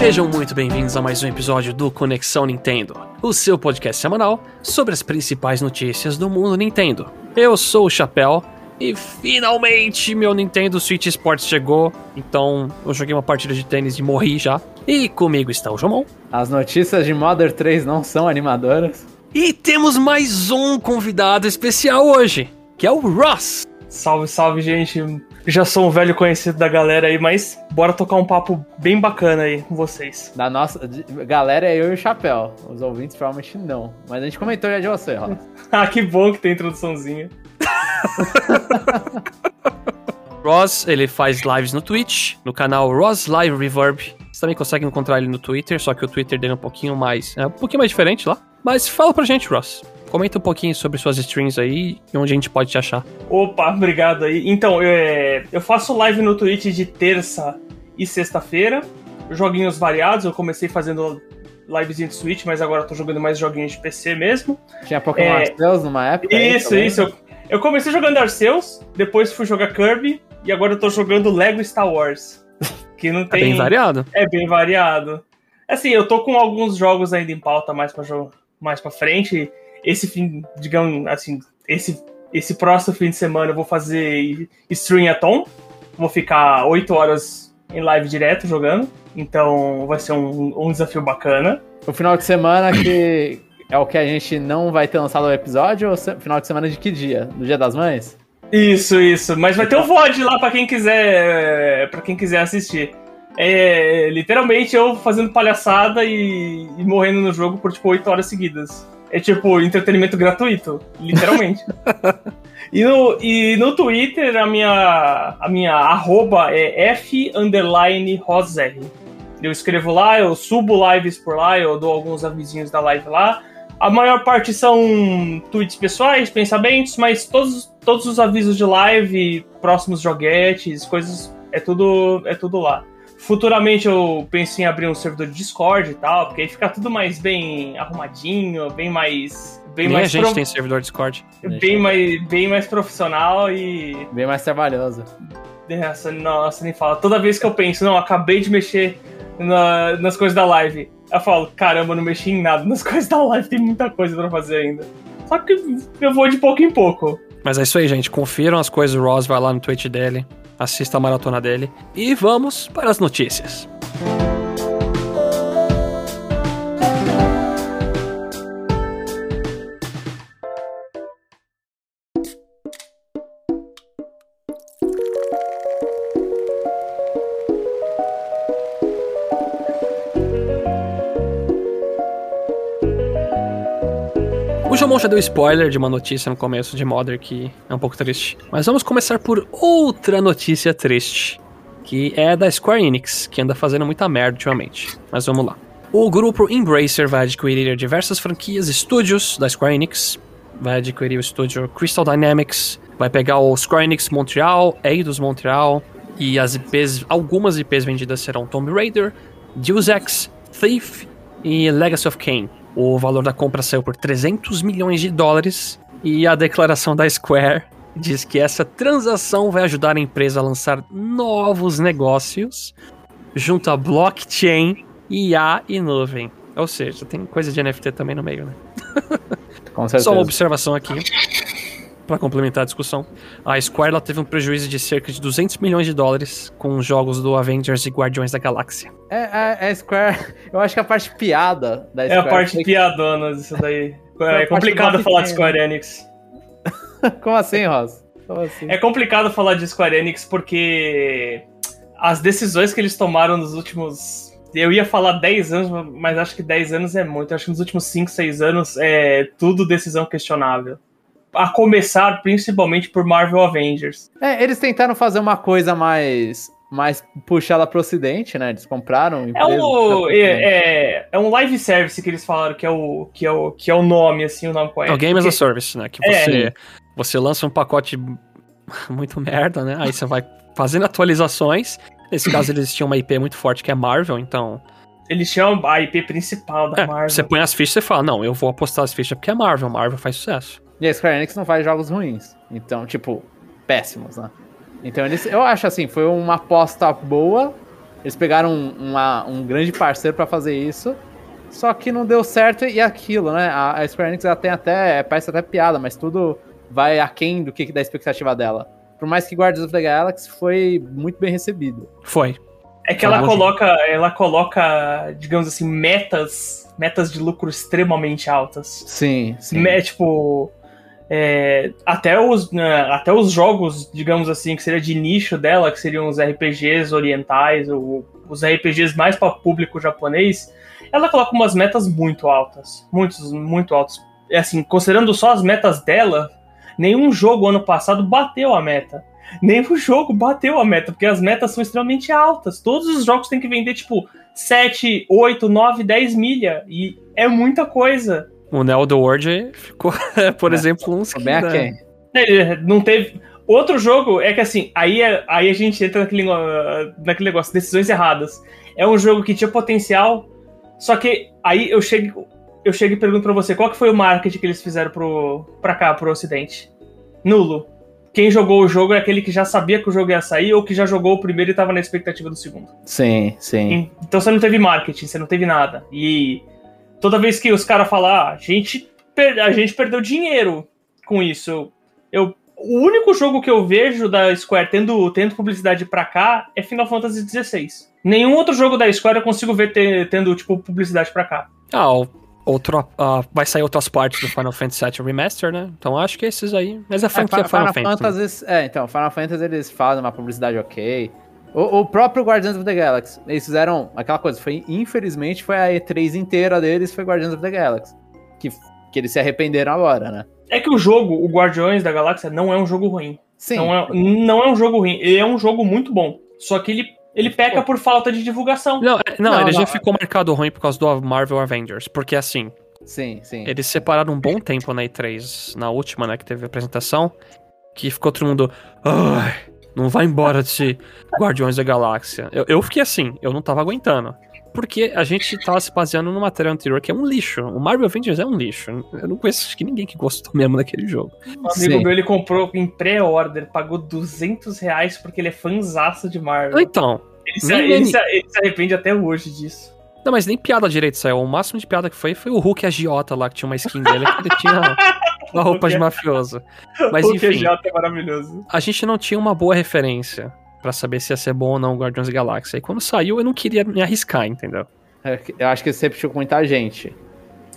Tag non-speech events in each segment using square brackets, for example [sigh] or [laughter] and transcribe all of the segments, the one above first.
Sejam muito bem-vindos a mais um episódio do Conexão Nintendo, o seu podcast semanal sobre as principais notícias do mundo Nintendo. Eu sou o Chapéu e finalmente meu Nintendo Switch Sports chegou, então eu joguei uma partida de tênis e morri já. E comigo está o Jomon. As notícias de Mother 3 não são animadoras. E temos mais um convidado especial hoje, que é o Ross. Salve, salve, gente. Já sou um velho conhecido da galera aí, mas bora tocar um papo bem bacana aí com vocês. Da nossa de- galera é eu e o Chapéu. Os ouvintes provavelmente não. Mas a gente comentou já de você, Ross. [laughs] ah, que bom que tem introduçãozinha. [laughs] Ross, ele faz lives no Twitch, no canal Ross Live Reverb. Você também consegue encontrar ele no Twitter, só que o Twitter dele é um pouquinho mais. É um pouquinho mais diferente lá. Mas fala pra gente, Ross. Comenta um pouquinho sobre suas streams aí e onde a gente pode te achar. Opa, obrigado aí. Então, é, eu faço live no Twitch de terça e sexta-feira. Joguinhos variados. Eu comecei fazendo livezinha de Switch, mas agora eu tô jogando mais joguinhos de PC mesmo. Tinha Pokémon É. Arceus numa época? aí Isso, também? isso. Eu, eu comecei jogando Arceus, depois fui jogar Kirby e agora eu tô jogando Lego Star Wars. Que não É tem. bem variado. É bem variado. Assim, eu tô com alguns jogos ainda em pauta mais pra, jo- mais pra frente. Esse fim, digamos assim, esse, esse próximo fim de semana eu vou fazer Stream-a-thon. Vou ficar 8 horas em live direto jogando. Então vai ser um, um desafio bacana. O final de semana que é o que a gente não vai ter lançado o episódio ou final de semana de que dia? Do Dia das Mães? Isso, isso. Mas vai ter o VOD lá pra quem quiser, para quem quiser assistir. É literalmente eu fazendo palhaçada e, e morrendo no jogo por tipo 8 horas seguidas. É tipo entretenimento gratuito, literalmente. [laughs] e, no, e no Twitter a minha a minha arroba é f underline roser. Eu escrevo lá, eu subo lives por lá, eu dou alguns avisinhos da live lá. A maior parte são tweets pessoais, pensamentos, mas todos, todos os avisos de live, próximos joguetes, coisas, é tudo, é tudo lá. Futuramente eu penso em abrir um servidor de Discord e tal, porque aí fica tudo mais bem arrumadinho, bem mais. Bem Nem a mais gente pro- tem servidor Discord. bem mais, bem mais profissional e. Bem mais trabalhoso. Nossa, nossa, nem fala. Toda vez que eu penso, não, acabei de mexer na- nas coisas da live, eu falo, caramba, não mexi em nada nas [laughs] coisas da live, tem muita coisa pra fazer ainda. Só que eu vou de pouco em pouco. Mas é isso aí, gente. Confiram as coisas do Ross, vai lá no Twitch dele, assista a maratona dele. E vamos para as notícias. O Jomon já deu spoiler de uma notícia no começo de Mother que é um pouco triste. Mas vamos começar por outra notícia triste, que é da Square Enix, que anda fazendo muita merda ultimamente. Mas vamos lá. O grupo Embracer vai adquirir diversas franquias e estúdios da Square Enix. Vai adquirir o estúdio Crystal Dynamics, vai pegar o Square Enix Montreal, Eidos Montreal, e as IPs, algumas IPs vendidas serão Tomb Raider, Deus Ex, Thief e Legacy of Kain. O valor da compra saiu por 300 milhões de dólares e a declaração da Square diz que essa transação vai ajudar a empresa a lançar novos negócios junto a blockchain, IA e nuvem. Ou seja, tem coisa de NFT também no meio, né? Com certeza. Só uma observação aqui, para complementar a discussão. A Square ela teve um prejuízo de cerca de 200 milhões de dólares com os jogos do Avengers e Guardiões da Galáxia. É, é, é Square. [laughs] Eu acho que a parte piada da É Square. a parte piadona disso daí. É parte complicado do falar de Square Enix. [laughs] Como assim, Ross? Como assim? É complicado falar de Square Enix porque as decisões que eles tomaram nos últimos. Eu ia falar 10 anos, mas acho que 10 anos é muito. Acho que nos últimos 5, 6 anos é tudo decisão questionável. A começar principalmente por Marvel Avengers. É, eles tentaram fazer uma coisa mais, mais puxada pro ocidente, né? Eles compraram É um, puxadas é, é, é um live service que eles falaram que é o, que é o, que é o nome, assim, o nome É correto. o Game as a Service, né? Que É. você, você lança um pacote [laughs] muito merda, né? Aí você vai fazendo atualizações. Nesse caso, eles tinham uma IP muito forte que é Marvel, então. Eles tinham a IP principal da é, Marvel. você põe as fichas e fala: Não, eu vou apostar as fichas porque é Marvel, Marvel faz sucesso. E a Square Enix não faz jogos ruins. Então, tipo, péssimos, né? Então eles. Eu acho assim, foi uma aposta boa Eles pegaram um, uma, um grande parceiro para fazer isso, só que não deu certo e aquilo, né? A, a Square Enix ela tem até, parece até piada, mas tudo vai aquém do que da expectativa dela. Por mais que Guardians of the Galaxy foi muito bem recebido. Foi. É que ela coloca, ela coloca, digamos assim, metas, metas de lucro extremamente altas. Sim, sim. É, tipo, é, até, os, né, até os jogos, digamos assim, que seria de nicho dela, que seriam os RPGs orientais, ou os RPGs mais para público japonês, ela coloca umas metas muito altas. Muitos, muito altas. Assim, considerando só as metas dela, nenhum jogo ano passado bateu a meta. Nenhum [laughs] jogo bateu a meta, porque as metas são extremamente altas. Todos os jogos têm que vender, tipo, 7, 8, 9, 10 milha. E é muita coisa. O Neo The World ficou, [laughs] por é, exemplo, uns que... Bem Ele não teve... Outro jogo é que assim, aí, é, aí a gente entra naquele, naquele negócio, decisões erradas. É um jogo que tinha potencial, só que aí eu chego, eu chego e pergunto pra você, qual que foi o marketing que eles fizeram pro, pra cá, pro ocidente? Nulo. Quem jogou o jogo é aquele que já sabia que o jogo ia sair ou que já jogou o primeiro e tava na expectativa do segundo. Sim, sim. Então você não teve marketing, você não teve nada. E toda vez que os caras falam, ah, a gente, per a gente perdeu dinheiro com isso. Eu, o único jogo que eu vejo da Square tendo, tendo publicidade pra cá é Final Fantasy XVI. Nenhum outro jogo da Square eu consigo ver ter, tendo, tipo, publicidade pra cá. Ah, outro, uh, vai sair outras partes do Final Fantasy VII Remaster, né? Então acho que esses aí. Mas a é, franquia é, Final, Final Fantasy. É, então, Final Fantasy eles fazem uma publicidade ok. O, o, próprio Guardians of the Galaxy, eles fizeram aquela coisa, foi infelizmente foi a E3 inteira deles foi Guardians of the Galaxy, que, que eles se arrependeram agora, né? É que o jogo, o Guardiões da Galáxia, não é um jogo ruim. Sim. Não é, não é um jogo ruim, ele é um jogo muito bom. Só que ele, ele peca por falta de divulgação. Não, é, não, não ele não, já ficou marcado ruim por causa do Marvel Avengers, porque assim, Sim, sim. Eles separaram um bom tempo na E3, na última, né, que teve a apresentação, que ficou todo mundo. Ai, não vai embora desse Guardiões da Galáxia. Eu, eu fiquei assim, eu não tava aguentando. Porque a gente tava se baseando numa matéria anterior que é um lixo. O Marvel Avengers é um lixo. Eu não conheço acho que ninguém que gostou mesmo daquele jogo. Um amigo Sim. meu, ele comprou em pré-order, pagou 200 reais porque ele é fãzaço de Marvel. Então. Ele se, ele, se, ele se arrepende até hoje disso. Não, mas nem piada direito saiu. O máximo de piada que foi foi o Hulk agiota lá, que tinha uma skin dele, que ele tinha [laughs] [laughs] uma roupa de mafioso. Mas Hulk enfim. agiota é maravilhoso. A gente não tinha uma boa referência para saber se ia ser bom ou não o Guardiões da Galáxia. E quando saiu, eu não queria me arriscar, entendeu? É, eu acho que sempre tinha com muita gente.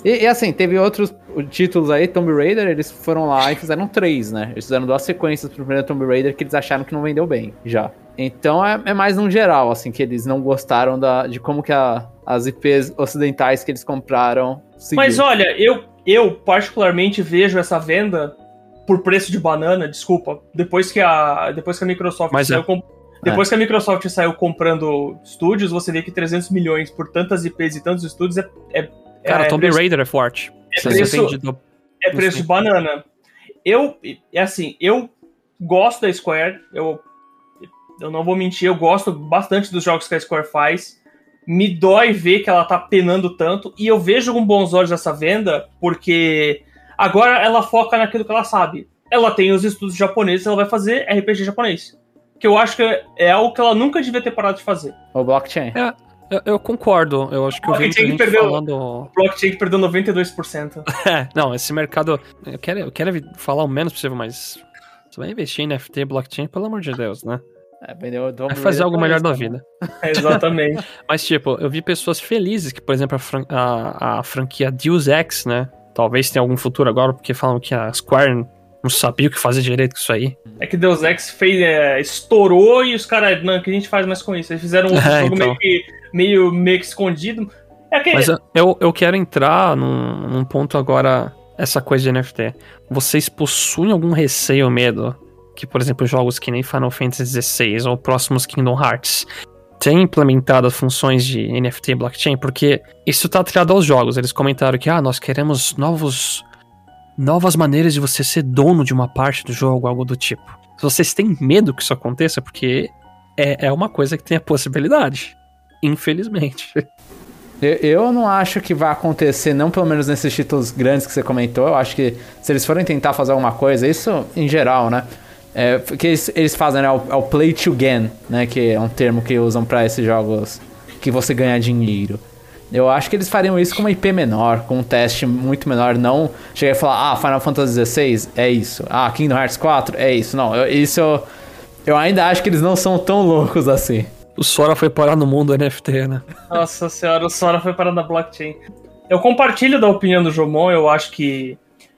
E, e, assim, teve outros títulos aí, Tomb Raider, eles foram lá e fizeram três, né? Eles fizeram duas sequências pro primeiro Tomb Raider que eles acharam que não vendeu bem, já. Então é, é mais num geral, assim, que eles não gostaram da, de como que a, as IPs ocidentais que eles compraram. Seguiram. Mas olha, eu, eu particularmente vejo essa venda por preço de banana, desculpa, depois que a, depois que a Microsoft Mas saiu, é. depois é. que a Microsoft saiu comprando estúdios, você vê que 300 milhões por tantas IPs e tantos estúdios é. é Cara, é, Tomb Raider é forte. É preço, é preço de banana. Eu, é assim, eu gosto da Square, eu, eu não vou mentir, eu gosto bastante dos jogos que a Square faz me dói ver que ela tá penando tanto e eu vejo com bons olhos essa venda porque agora ela foca naquilo que ela sabe. Ela tem os estudos japoneses, ela vai fazer RPG japonês. Que eu acho que é algo que ela nunca devia ter parado de fazer. O blockchain. É, eu, eu concordo. Eu acho que o blockchain que perdeu, falando... O blockchain que perdeu 92%. é, não, esse mercado. Eu quero, eu quero falar o menos possível, mas. Você vai investir em NFT blockchain, pelo amor de Deus, né? É, vendeu é fazer algo melhor da vida. [laughs] Exatamente. [laughs] Mas, tipo, eu vi pessoas felizes que, por exemplo, a, fran a, a, franquia Deus Ex, né? Talvez tenha algum futuro agora, porque falam que a Square não sabia o que fazer direito com isso aí. É que Deus Ex fez, é, estourou e os caras, não, o que a gente faz mais com isso? Eles fizeram um [laughs] é, jogo então. meio, que, meio, meio que escondido. É que... Mas eu, eu quero entrar num, num ponto agora, essa coisa de NFT. Vocês possuem algum receio ou medo que, por exemplo, jogos que nem Final Fantasy XVI ou próximos Kingdom Hearts têm implementado funções de NFT e blockchain, porque isso está atrelado aos jogos. Eles comentaram que, ah, nós queremos novos novas maneiras de você ser dono de uma parte do jogo, algo do tipo. Vocês têm medo que isso aconteça, porque é, é uma coisa que tem a possibilidade. Infelizmente. Eu não acho que vai acontecer, não pelo menos nesses títulos grandes que você comentou. Eu acho que se eles forem tentar fazer alguma coisa, isso em geral, né? É, que eles, eles fazem, né? É o, é o play to gain, né? Que é um termo que usam pra esses jogos que você ganha dinheiro. Eu acho que eles fariam isso com uma IP menor, com um teste muito menor. Não chegar e falar, ah, Final Fantasy XVI é isso. Ah, Kingdom Hearts 4 é isso. Não, eu, isso eu, eu ainda acho que eles não são tão loucos assim. O Sora foi parar no mundo NFT, né? Nossa senhora, o Sora foi parar na blockchain. Eu compartilho da opinião do Jomon, eu acho que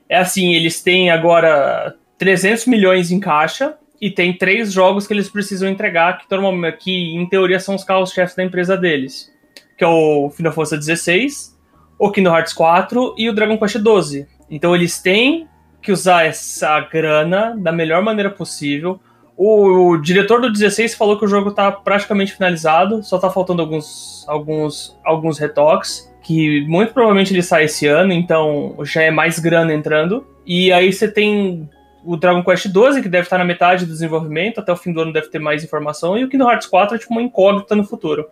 é assim, eles têm agora 300 milhões em caixa e tem três jogos que eles precisam entregar, que, que em teoria são os carros-chefes da empresa deles que é o Final Fantasy XVI, o Kingdom Hearts 4 e o Dragon Quest XII. Então eles têm que usar essa grana da melhor maneira possível. O, o, diretor do 16 falou que o jogo está praticamente finalizado, só está faltando alguns, alguns, alguns retoques, que muito provavelmente ele sai esse ano, então já é mais grana entrando. E aí você tem o Dragon Quest 12, que deve estar na metade do desenvolvimento, até o fim do ano deve ter mais informação, e o Kingdom Hearts 4 é tipo uma incógnita no futuro.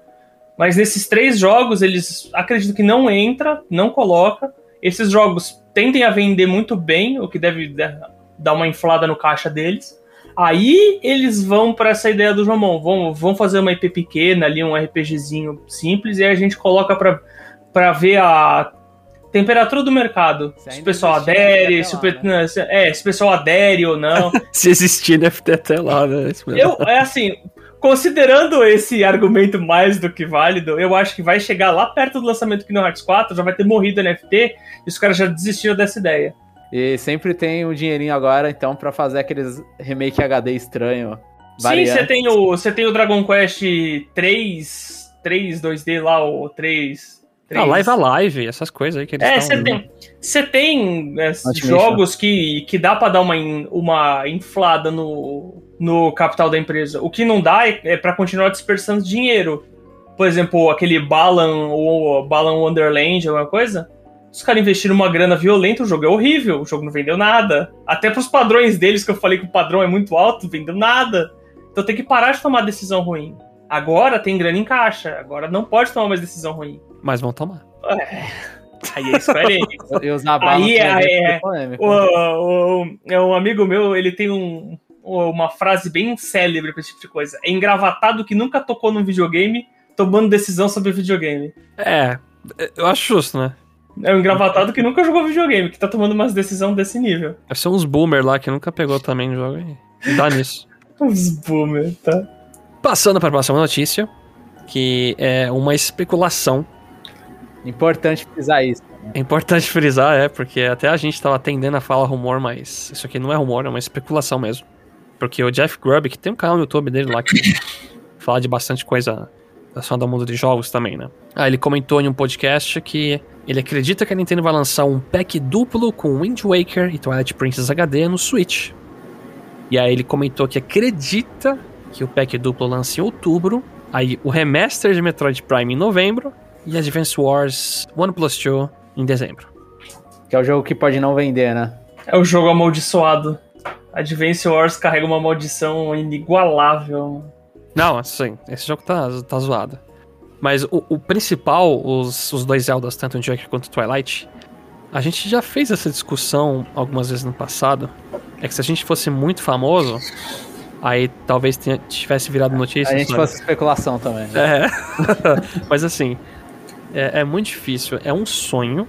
Mas nesses três jogos, eles acreditam que não entra, não coloca. Esses jogos tendem a vender muito bem, o que deve dar uma inflada no caixa deles. Aí eles vão para essa ideia do Jomon, vão, vão fazer uma IP pequena ali, um RPGzinho simples, e aí a gente coloca para ver a temperatura do mercado. Se, se o pessoal adere, se, lá, né? [laughs] é, se o pessoal adere ou não. [laughs] se existir ter até lá, né? Eu, é assim, considerando esse argumento mais do que válido, eu acho que vai chegar lá perto do lançamento do Kingdom Hearts 4, já vai ter morrido o NFT, e os caras já desistiram dessa ideia. E sempre tem um dinheirinho agora, então, para fazer aqueles remake HD estranho. Sim, você tem o você tem o Dragon Quest 3, 3 2D lá, o 3 3. Ah, Live Alive, essas coisas aí que eles É, você tem, você tem é, jogos que, que dá para dar uma, uma inflada no, no capital da empresa. O que não dá é, é para continuar dispersando dinheiro. Por exemplo, aquele Balan ou Balan Wonderland, alguma coisa. Os caras investiram uma grana violenta, o jogo é horrível, o jogo não vendeu nada. Até pros padrões deles, que eu falei que o padrão é muito alto, vendeu nada. Então tem que parar de tomar decisão ruim. Agora tem grana em caixa, agora não pode tomar mais decisão ruim. Mas vão tomar. É. Aí é Square Enix. aí [laughs] é, é, o, o, é um amigo meu, ele tem um, uma frase bem célebre pra esse tipo de coisa. É engravatado que nunca tocou num videogame, tomando decisão sobre videogame. É, eu acho justo, né? É um engravatado que nunca jogou videogame, que tá tomando umas decisões desse nível. Deve ser uns boomer lá que nunca pegou também no jogo dá nisso. uns boomer, tá? Passando para a próxima notícia, que é uma especulação. Importante frisar isso. Né? É importante frisar, é, porque até a gente estava tendendo a falar rumor, mas isso aqui não é rumor, é uma especulação mesmo. Porque o Jeff Grubb, que tem um canal no YouTube dele lá que [coughs] fala de bastante coisa relacionada do mundo de jogos também, né? Ah, ele comentou em um podcast que ele acredita que a Nintendo vai lançar um pack duplo com Wind Waker e Twilight Princess HD no Switch. E aí ele comentou que acredita que o pack duplo lance em outubro, aí o remaster de Metroid Prime em novembro e Advance Wars One Plus 2 em dezembro. Que é o jogo que pode não vender, né? É o jogo amaldiçoado. Advance Wars carrega uma maldição inigualável. Não, assim, esse jogo tá, tá zoado. Mas o, o principal, os, os dois Zeldas, tanto o Joker quanto o Twilight, a gente já fez essa discussão algumas vezes no passado. É que se a gente fosse muito famoso, aí talvez tenha, tivesse virado notícia. A gente sabe? fosse especulação também. Né? É. [laughs] Mas assim, é, é muito difícil. É um sonho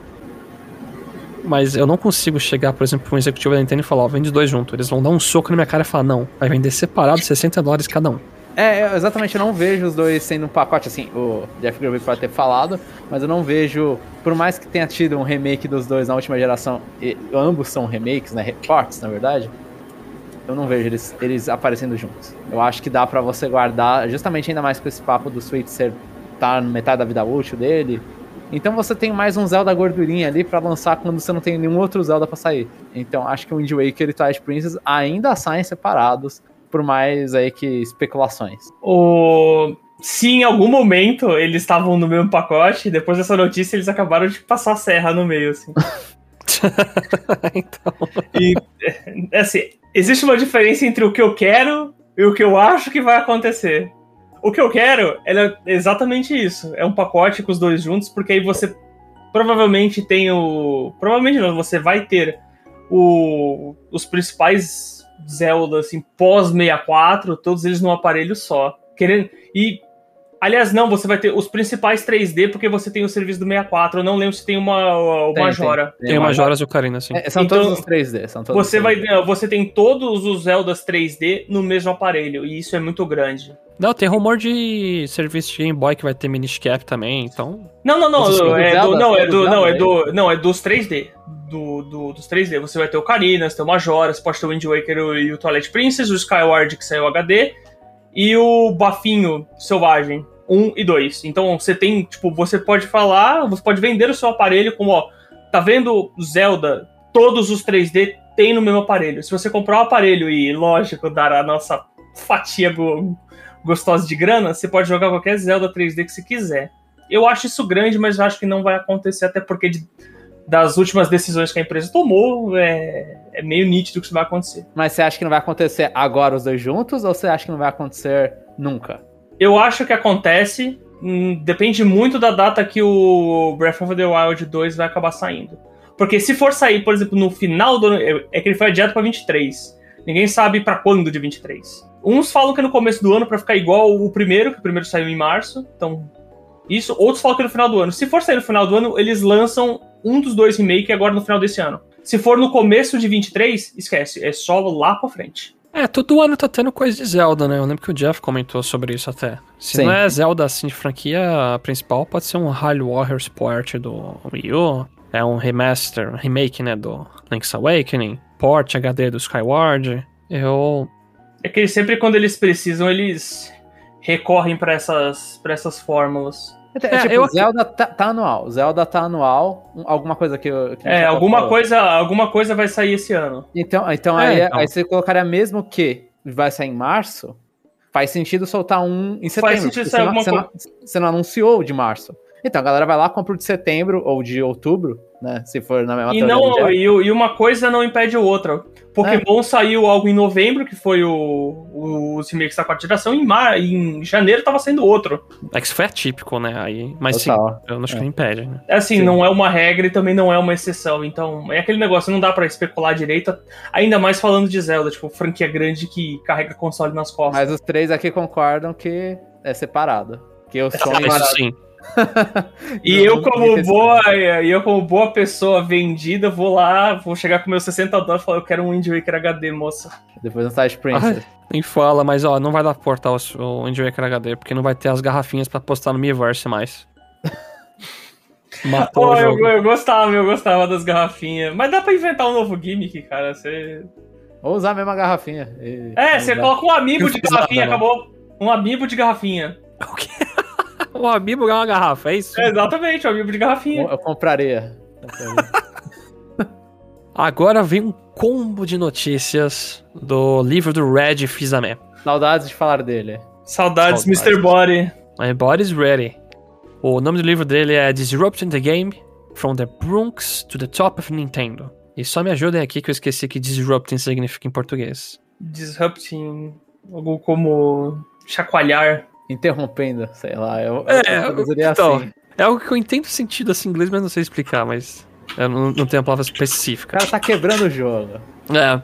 mas eu não consigo chegar, por exemplo, para um executivo da Nintendo e falar, ó, vende dois juntos. Eles vão dar um soco na minha cara e falar, não, vai vender separado 60 dólares cada um. É, exatamente, eu não vejo os dois sendo um pacote assim, o Jeff Grubb pode ter falado, mas eu não vejo, por mais que tenha tido um remake dos dois na última geração, e ambos são remakes, né, reports, na verdade, eu não vejo eles, eles aparecendo juntos. Eu acho que dá para você guardar, justamente ainda mais com esse papo do Switch ser tá no metade da vida útil dele, então você tem mais um Zelda gordurinha ali para lançar quando você não tem nenhum outro Zelda para sair. Então acho que o Wind Waker e Twilight Princess ainda saem separados, por mais aí que especulações. O se em algum momento eles estavam no mesmo pacote, depois dessa notícia eles acabaram de passar a serra no meio, assim. [laughs] então... E, é, assim, existe uma diferença entre o que eu quero e o que eu acho que vai acontecer. O que eu quero é exatamente isso. É um pacote com os dois juntos, porque aí você provavelmente tem o. Provavelmente não, você vai ter o, os principais Zelda assim pós 64, todos eles num aparelho só. Querendo e Aliás, não, você vai ter os principais 3D porque você tem o serviço do 64. Eu não lembro se tem uma, o Tem, Majora. Tem o Majora's e o Ocarina, sim. É, são Então, todos os 3D. São todos Você os vai, 3D. não, você tem todos os Zeldas 3D no mesmo aparelho e isso é muito grande. Não, tem rumor de serviço de Game Boy que vai ter Minish Cap também, então. Não, não, não, é do, não, é do não, é do, não, é dos 3D. Do, do- dos 3D. Você vai ter o Ocarina, você tem o Majora, você pode ter o Wind Waker e o Twilight Princess, o Skyward que saiu HD e o Bafinho Selvagem 1 e 2. Então você tem, tipo, você pode falar, você pode vender o seu aparelho como, ó, tá vendo Zelda, todos os 3D tem no mesmo aparelho. Se você comprar o aparelho e, lógico, dar a nossa fatia go- gostosa de grana, você pode jogar qualquer Zelda 3D que você quiser. Eu acho isso grande, mas acho que não vai acontecer, até porque de- das últimas decisões que a empresa tomou, é, é meio nítido que isso vai acontecer. Mas você acha que não vai acontecer agora os dois juntos ou você acha que não vai acontecer nunca? Eu acho que acontece, hum, depende muito da data que o Breath of the Wild 2 vai acabar saindo. Porque se for sair, por exemplo, no final do ano, é é que ele foi adiado pra 23. Ninguém sabe pra quando de 23. Uns falam que é no começo do ano pra ficar igual o primeiro, que o primeiro saiu em março. Então, isso. Outros falam que é no final do ano. Se for sair no final do ano, eles lançam um dos dois remake agora no final desse ano. Se for no começo de 23, esquece, é só lá pra frente. É, todo ano tá tendo coisa de Zelda, né? Eu lembro que o Jeff comentou sobre isso até. Se Sim. não é Zelda assim de franquia principal, pode ser um Hyrule Warriors Port do Wii U. É um remaster, um remake, né, do Link's Awakening. Port HD do Skyward. Eu... É que eles sempre, quando eles precisam, eles recorrem pra essas, pra essas fórmulas. É, tipo, eu- Zelda tá, tá anual. Zelda tá anual. um- Alguma coisa que, eu, que É, alguma falou. coisa, alguma coisa vai sair esse ano. Então, então, É, aí, então. aí você colocaria mesmo que vai sair em março, faz sentido soltar um em setembro. sentido porque sair você, não, alguma você, não, você não anunciou o de março. Então a galera vai lá, compra o de setembro ou de outubro, né? Se for na mesma E, não, e, e uma coisa não impede a outra. Pokémon saiu algo em novembro, que foi o, o, os remakes da quarta geração, e em, mar, em janeiro tava sendo outro. É que isso foi atípico, né? Aí, mas Total. sim, eu não acho que não impede, né? Assim, Sim. não é uma regra e também não é uma exceção. Então, é aquele negócio, não dá pra especular direito, ainda mais falando de Zelda, tipo, franquia grande que carrega console nas costas. Mas os três aqui concordam que é separado. Que o som Ah, isso sim. E Não, eu não como boa, e eu como boa pessoa vendida, vou lá, vou chegar com meus 60 dólares e falar, eu quero um Wind Waker HD, moça. Depois Side Princess. Nem fala, mas ó, não vai dar pra portar o, o Wind Waker HD, porque não vai ter as garrafinhas pra postar no Miiverse mais. [laughs] Matou Pô, o eu, jogo. eu gostava, eu gostava das garrafinhas. Mas dá pra inventar um novo gimmick, cara. Você... Ou usar a mesma garrafinha. E- É, você usar. coloca um amiibo Não de garrafinha, nada, acabou. Um amiibo de garrafinha. [laughs] O quê? O amiibo ganhou uma garrafa, é isso? É, exatamente, um amiibo de garrafinha. Eu compraria. [laughs] Agora vem um combo de notícias do livro do Red Fizame. Saudades de falar dele. Saudades, Saudades. Mr. Body. My Body's Ready. O nome do livro dele é Disrupting the Game From the Bronx to the Top of Nintendo. E só me ajudem aqui que eu esqueci que disrupting significa em português. Disrupting. Algo como chacoalhar. Interrompendo, sei lá. Eu, É, eu então, assim. É algo que eu entendo sentido assim em inglês, mas não sei explicar, mas eu não, não tenho a palavra O específica. cara tá quebrando o jogo. É.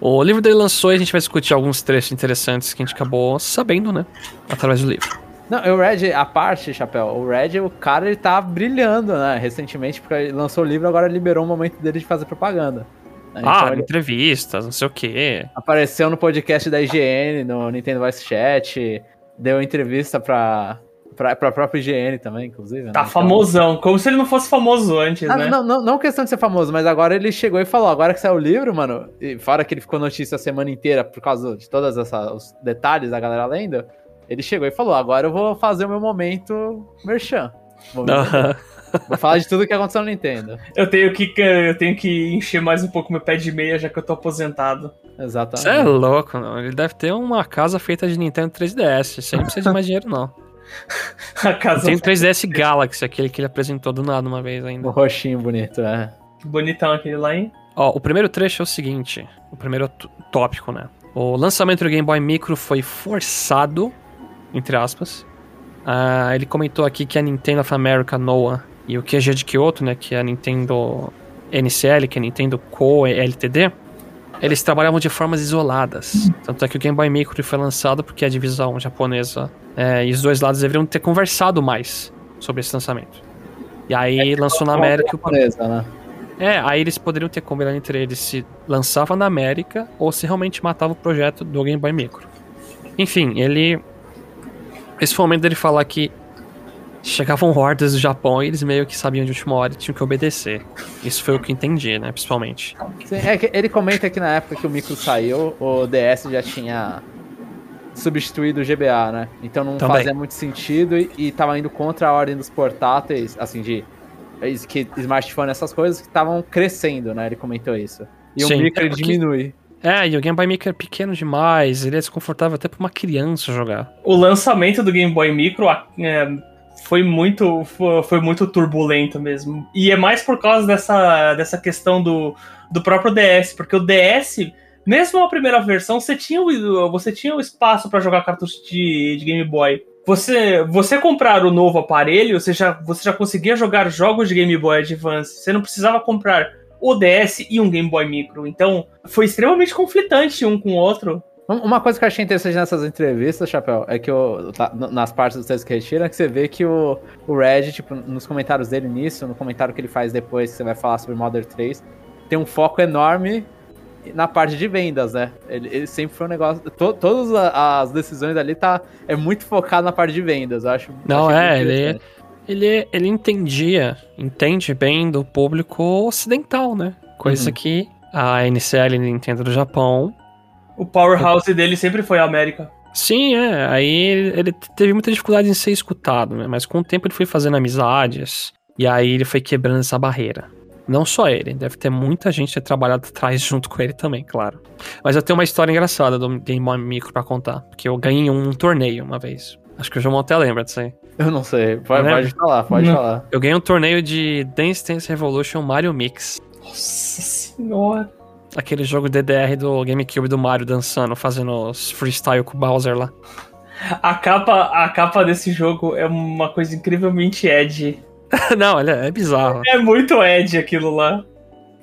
O livro dele lançou e a gente vai discutir alguns trechos interessantes que a gente acabou sabendo, né? Através do livro. Não, o Red, a parte, Chapéu, o Red, o cara, ele tá brilhando, né? Recentemente, porque ele lançou o livro, agora liberou o momento dele de fazer propaganda. né? ah, Então ele entrevistas, não sei o quê. apareceu no podcast da IGN, no Nintendo Voice Chat, deu entrevista pra, pra, pra própria IGN também, inclusive. né? Tá Então- famosão. Como se ele não fosse famoso antes, Ah, né? não, não, não questão de ser famoso, mas agora ele chegou e falou, agora que saiu o livro, mano, e fora que ele ficou notícia a semana inteira por causa de todos os detalhes da galera lendo, ele chegou e falou, agora eu vou fazer o meu momento merchan. Vou, vou falar de tudo que aconteceu no Nintendo. Eu tenho que eu tenho que encher mais um pouco meu pé de meia, já que eu tô aposentado. Exatamente. Você é louco, não. Ele deve ter uma casa feita de Nintendo 3DS. Isso aí não precisa de mais dinheiro, não. [laughs] A casa Tem o 3DS Galaxy, aquele que ele apresentou do nada uma vez O ainda. roxinho bonito, é. bonitão aquele lá, hein? Ó, o primeiro trecho é o seguinte: o primeiro tópico, né? O lançamento do Game Boy Micro foi forçado, entre aspas. Ah, ele comentou aqui que a Nintendo of America NOAA e o QG de Kyoto, né? Que é a Nintendo NCL, que é a Nintendo Co. Ltd. eles trabalhavam de formas isoladas. Tanto é que o Game Boy Micro foi lançado porque a divisão japonesa é, e os dois lados deveriam ter conversado mais sobre esse lançamento. E aí É, lançou na América. o- japonesa, né? É, aí eles poderiam ter combinado entre eles se lançava na América ou se realmente matava o projeto do Game Boy Micro. Enfim, ele. Esse foi o momento dele falar que chegavam hordas do Japão e eles meio que sabiam de última hora e tinham que obedecer. Isso foi o que eu entendi, né? Principalmente. Sim, é que ele comenta que na época que o micro saiu, o DS já tinha substituído o GBA, né? Então não Também. fazia muito sentido e, e tava indo contra a ordem dos portáteis, assim, de que smartphone, essas coisas que estavam crescendo, né? Ele comentou isso. E Sim, o micro é porque- diminui. É, e o Game Boy Micro é pequeno demais, ele é desconfortável até pra uma criança jogar. O lançamento do Game Boy Micro é, foi muito foi, muito turbulento mesmo. E é mais por causa dessa, dessa questão do, do próprio DS, porque o DS, mesmo a primeira versão, você tinha o, você tinha o espaço para jogar cartucho de, de Game Boy. Você, você comprar o novo aparelho, você já, você já conseguia jogar jogos de Game Boy Advance. Você não precisava comprar o DS e um Game Boy Micro. Então, foi extremamente conflitante um com o outro. Um- Uma coisa que eu achei interessante nessas entrevistas, Chapéu, é que o, tá- nas partes dos textos que retira, é que você vê que o, o Red, tipo, nos comentários dele nisso, no comentário que ele faz depois, que você vai falar sobre Modern 3, tem um foco enorme na parte de vendas, né? Ele, ele sempre foi um negócio. to- todas as decisões ali tá, é muito focado na parte de vendas, eu acho. Não, é, ele- interessante. Ele, ele entendia, entende bem do público ocidental, né? Coisa Uhum. que a NCL Nintendo do Japão O powerhouse dele sempre foi a América. Sim, é. Aí ele, ele teve muita dificuldade em ser escutado, né? Mas com o tempo ele foi fazendo amizades. E aí ele foi quebrando essa barreira. Não só ele, deve ter muita gente ter trabalhado atrás junto com ele também, claro. Mas eu tenho uma história engraçada do Game Boy Micro pra contar. Porque eu ganhei um torneio uma vez. Acho que o João até lembra disso aí. Eu não sei. Pode, Não pode falar, pode Não. falar. Eu ganhei um torneio de Dance Dance Revolution Mario Mix. Nossa senhora. Aquele jogo DDR do GameCube do Mario dançando, fazendo os freestyle com o Bowser lá. A capa, a capa desse jogo é uma coisa incrivelmente edgy. [laughs] Não, é, é bizarro. É muito edgy aquilo lá.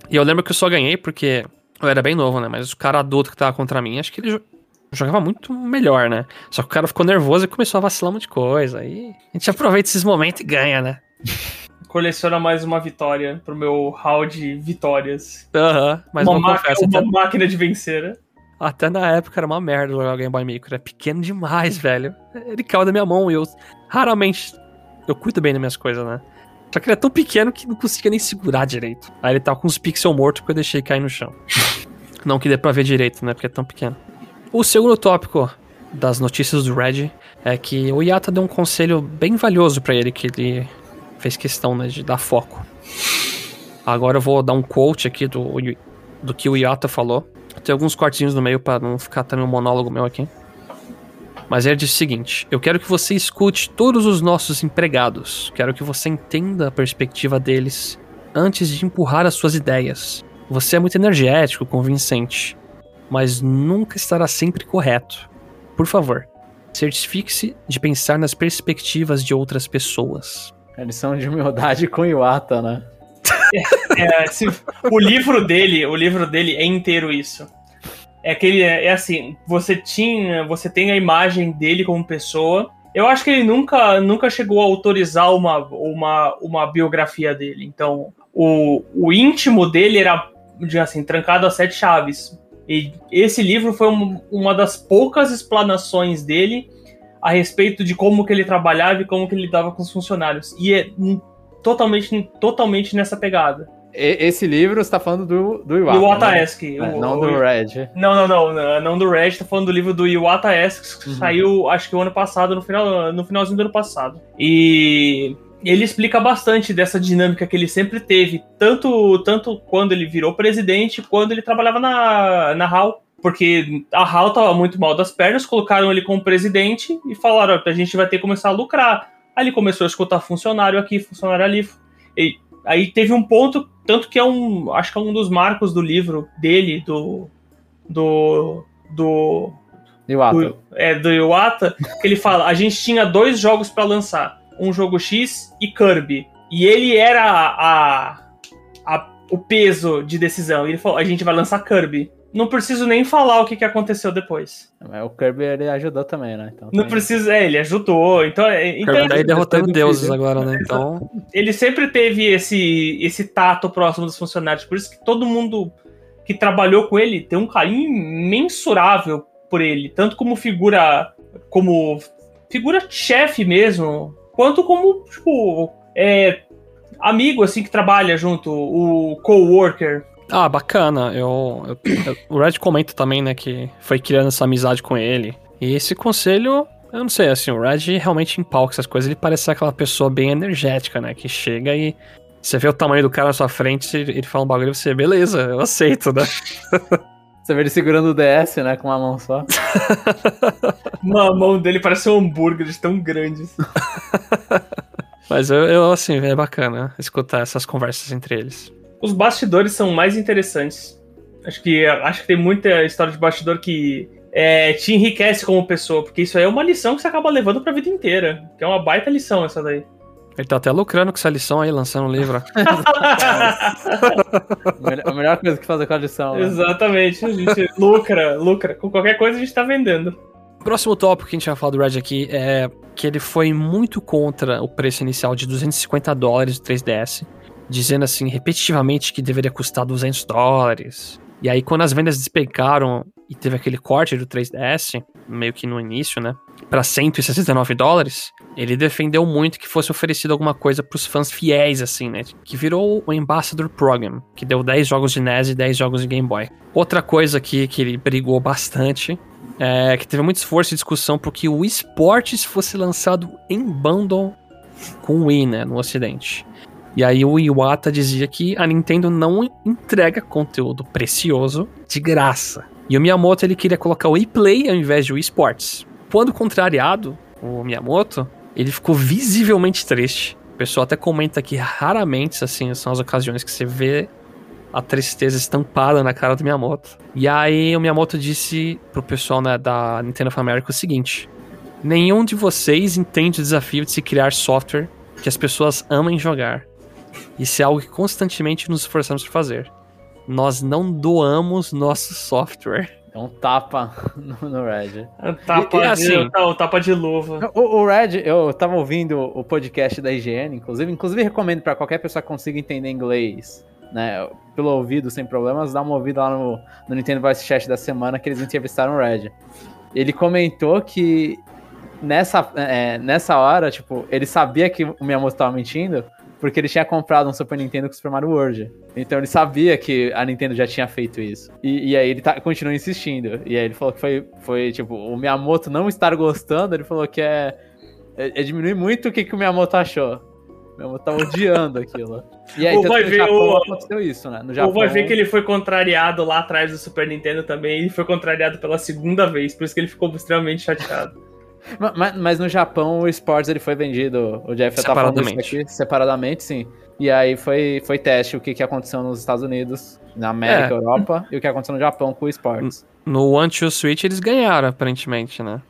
E eu lembro que eu só ganhei porque eu era bem novo, né? Mas o cara adulto que tava contra mim, acho que ele jogava muito melhor, né? Só que o cara ficou nervoso e começou a vacilar um monte de coisa. Aí a gente aproveita esses momentos e ganha, né? [laughs] Coleciona mais uma vitória pro meu hall de vitórias. Aham. Mas uma, não máquina, confesso, uma até, máquina de vencer. né? até na época era uma merda jogar o Game Boy Micro. Era pequeno demais, velho. Ele caiu da minha mão e eu raramente. Eu cuido bem das minhas coisas, né? Só que ele é tão pequeno que não conseguia nem segurar direito. Aí ele tá com uns pixels mortos porque eu deixei cair no chão. [laughs] Não que dê pra ver direito, né? Porque é tão pequeno. O segundo tópico das notícias do Red é que o Yata deu um conselho bem valioso pra ele, que ele fez questão né, de dar foco. Agora eu vou dar um quote aqui do, do que o Yata falou. Tem alguns cortezinhos no meio pra não ficar também um monólogo meu aqui. Mas ele disse o seguinte: Eu quero que você escute todos os nossos empregados. Quero que você entenda a perspectiva deles antes de empurrar as suas ideias. Você é muito energético, convincente, mas nunca estará sempre correto. Por favor, certifique-se de pensar nas perspectivas de outras pessoas. A lição de humildade com Iwata, né? É, se- o livro dele, o livro dele é inteiro isso. É aquele, é, é assim, você tinha, você tem a imagem dele como pessoa. Eu acho que ele nunca, nunca chegou a autorizar uma, uma, uma biografia dele. Então, o, o íntimo dele era, de, assim, trancado a sete chaves. E esse livro foi um- uma das poucas explanações dele a respeito de como que ele trabalhava e como que ele lidava com os funcionários. E é totalmente, totalmente nessa pegada. Esse livro você tá falando do, do Iwata. Iwata né? Esk. É, não o- do Red. Não, não, não, não, não do Red, tô falando do livro do Iwata Esk, que Uhum. saiu, acho que o ano passado, no, final, no finalzinho do ano passado. E ele explica bastante dessa dinâmica que ele sempre teve, tanto, tanto quando ele virou presidente, quando ele trabalhava na, na HAL. Porque a HAL tava muito mal das pernas, colocaram ele como presidente e falaram: "Ó, a gente vai ter que começar a lucrar. Aí ele começou a escutar funcionário aqui, funcionário ali. E aí teve um ponto, tanto que é um. Acho que é um dos marcos do livro dele, do. Do. Do. Iwata. do é, do Iwata, que ele fala: a gente tinha dois jogos pra lançar. Um jogo X e Kirby. E ele era a. a o peso de decisão. E ele falou: a gente vai lançar Kirby. Não preciso nem falar o que, que aconteceu depois. Mas o Kirby ele ajudou também, né? Então, Não tem- precisa, é, ele ajudou. Então, é, então Kirby daí derrotando do deuses filho. agora, né? Então, ele sempre teve esse, esse tato próximo dos funcionários. Por isso que todo mundo que trabalhou com ele tem um carinho imensurável por ele. Tanto como figura. como figura chefe mesmo. Quanto como, tipo, é, amigo, assim, que trabalha junto. O co-worker. ah, bacana. Eu, eu- eu- o Red comenta também, né, que foi criando essa amizade com ele. E esse conselho, eu não sei, assim, o Red realmente empalca essas coisas. Ele parece aquela pessoa bem energética, né, que chega e você vê o tamanho do cara na sua frente, ele fala um bagulho e você, beleza, eu aceito, né? [laughs] Você vê ele segurando o DS, né? Com uma mão só. [laughs] Uma mão dele parece um hambúrguer de tão grandes. [laughs] Mas eu, eu, assim, é bacana escutar essas conversas entre eles. Os bastidores são mais interessantes. Acho que, acho que tem muita história de bastidor que é, te enriquece como pessoa, porque isso aí é uma lição que você acaba levando pra vida inteira. Que é uma baita lição essa daí. Ele tá até lucrando com essa lição aí, lançando um livro. [laughs] A melhor- coisa que fazer com a lição. né? Exatamente. A gente lucra, lucra. Com qualquer coisa a gente tá vendendo. Próximo tópico que a gente vai falar do Red aqui é que ele foi muito contra o preço inicial de 250 dólares do 3DS, dizendo assim repetitivamente que deveria custar 200 dólares. E aí quando as vendas despencaram e teve aquele corte do 3DS, meio que no início, né, para 169 dólares, ele defendeu muito que fosse oferecido alguma coisa pros fãs fiéis assim, né, que virou o Ambassador Program, que deu 10 jogos de NES e 10 jogos de Game Boy. Outra coisa aqui que ele brigou bastante é, que teve muito esforço e discussão porque o esportes fosse lançado em bundle com o Wii, né, no ocidente. E aí o Iwata dizia que a Nintendo não entrega conteúdo precioso de graça. E o Miyamoto ele queria colocar o Wii Play ao invés de Wii Sports. Quando contrariado, o Miyamoto, ele ficou visivelmente triste. O pessoal até comenta que raramente, assim, são as ocasiões que você vê a tristeza estampada na cara do Miyamoto. E aí o Miyamoto disse pro pessoal né, da Nintendo of America o seguinte: Nenhum de vocês entende o desafio de se criar software que as pessoas amem jogar. Isso é algo que constantemente nos esforçamos por fazer. Nós não doamos nosso software. É um tapa [laughs] no, no Red. Tapa, E- e de, assim- tá, o tapa de luva. O, o Red, eu tava ouvindo o podcast da IGN, inclusive. Inclusive, recomendo pra qualquer pessoa que consiga entender inglês, né? Pelo ouvido, sem problemas, dá uma ouvida lá no, no Nintendo Voice Chat da semana que eles entrevistaram o Red. Ele comentou que nessa, é, nessa hora, tipo, ele sabia que o Miyamoto tava mentindo. Porque ele tinha comprado um Super Nintendo com o Super Mario World. Então ele sabia que a Nintendo já tinha feito isso. E, e aí ele tá, continua insistindo. E aí ele falou que foi, foi, tipo, o Miyamoto não estar gostando, ele falou que é. É, é diminuir muito o que, que o Miyamoto achou. O Miyamoto tá odiando aquilo. E aí, Ou vai ver Japão o- aconteceu isso, né? No Ou Japão, vai ver que ele foi contrariado lá atrás do Super Nintendo também, e foi contrariado pela segunda vez, por isso que ele ficou extremamente chateado. Ma- Mas, mas no Japão o Sports ele foi vendido, o Jeff já tá falando isso aqui, separadamente, sim. E aí foi, foi teste o que, que aconteceu nos Estados Unidos, na América, É. Europa, e o que aconteceu no Japão com o Sports. No One to Switch eles ganharam, aparentemente, né?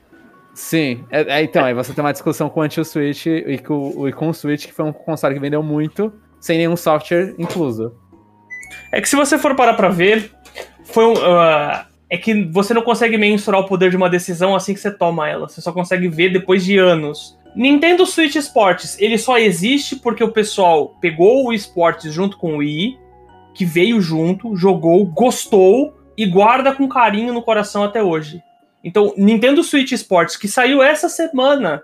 Sim, é, é, então, aí você tem uma discussão com o Anti-Switch e com, e com o Switch, que foi um console que vendeu muito, sem nenhum software incluso. É que se você for parar pra ver, foi um. ah, é que você não consegue mensurar o poder de uma decisão assim que você toma ela. Você só consegue ver depois de anos. Nintendo Switch Sports, ele só existe porque o pessoal pegou o Sports junto com o Wii, que veio junto, jogou, gostou e guarda com carinho no coração até hoje. Então, Nintendo Switch Sports, que saiu essa semana,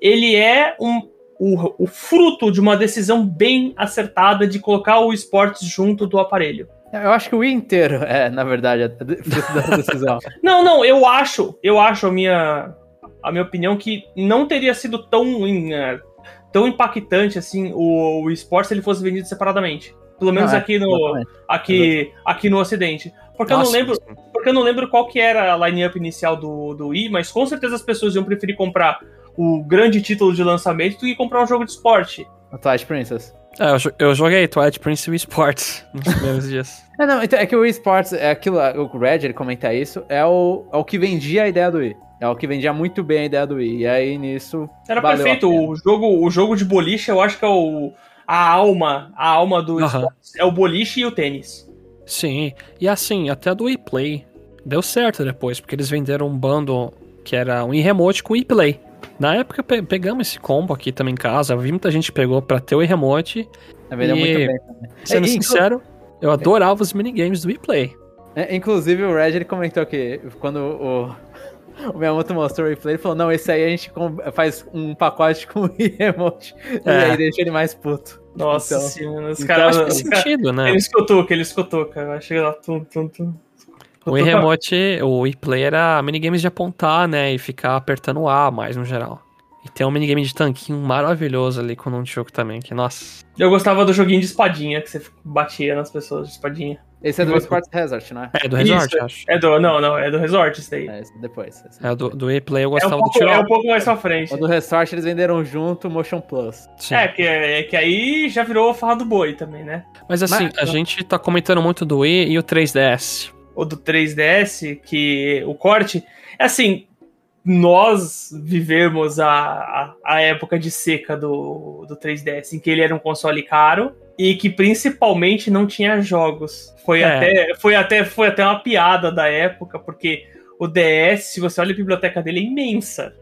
ele é um, o, o fruto de uma decisão bem acertada de colocar o Sports junto do aparelho. Eu acho que o Wii inteiro [laughs] é, na verdade, a de- fruto dessa decisão. [laughs] Não, não, eu acho, eu acho a minha, a minha opinião que não teria sido tão, eh, tão impactante assim o, o Sports se ele fosse vendido separadamente. Pelo menos Não, é, aqui no exatamente. aqui, aqui no Ocidente. Porque eu não Nossa, lembro, porque eu não lembro qual que era a line-up inicial do, do Wii, mas com certeza as pessoas iam preferir comprar o grande título de lançamento do que comprar um jogo de esporte. O Twilight Princess. É, eu, jo- eu joguei Twilight Prince Wii Sports [laughs] nos primeiros dias. É, não, então, é que o Wii Sports, é aquilo, o Red, ele comenta isso, é o, é o que vendia a ideia do Wii. É o que vendia muito bem a ideia do Wii. E aí, nisso, Era valeu a perfeito. pena. O jogo, o jogo de boliche, eu acho que é o, a alma, a alma do esporte é o boliche e o tênis. Sim, e assim, até do WePlay deu certo depois, porque eles venderam um bundle que era um e-remote com e-play. Na época pe- pegamos esse combo aqui também em casa, vi muita gente pegou pra ter o e-remote. Vendeu E- muito bem também. Sendo É, inclu- sincero, eu adorava os minigames do e-play. É, inclusive o Red ele comentou que quando o, o Miyamoto mostrou o replay, ele falou: Não, esse aí a gente faz um pacote com emote. E É. aí deixa ele mais puto. Nossa Então- senhora, os então caras. Faz os caras- sentido, né? Ele escutou, que ele escutou, cara. Chega lá, tum, tum, tum. O e-remote, o e-play era minigames de apontar, né? E ficar apertando A mais no geral. E tem um minigame de tanquinho maravilhoso ali com o Nunchuk também, que nossa. Eu gostava do joguinho de espadinha, que você batia nas pessoas de espadinha. Esse é do Sports Resort, não é? É do Resort, Isso, acho. É do. Não, não, é do Resort isso daí. É, esse depois. esse É do, do e-play eu É um, gostava do pouco, tiro. é um pouco mais pra frente. O do Resort eles venderam junto o Motion Plus. Sim. É, que, é que aí já virou farra do boi também, né? Mas assim, Mas- a gente tá comentando muito do Wii e o 3DS. O do 3DS, que o corte. É assim, nós vivemos a, a, a época de seca do, do 3DS, em que ele era um console caro e que principalmente não tinha jogos. Foi, É. até, foi, até, foi até uma piada da época, porque o DS, se você olha a biblioteca dele, é imensa.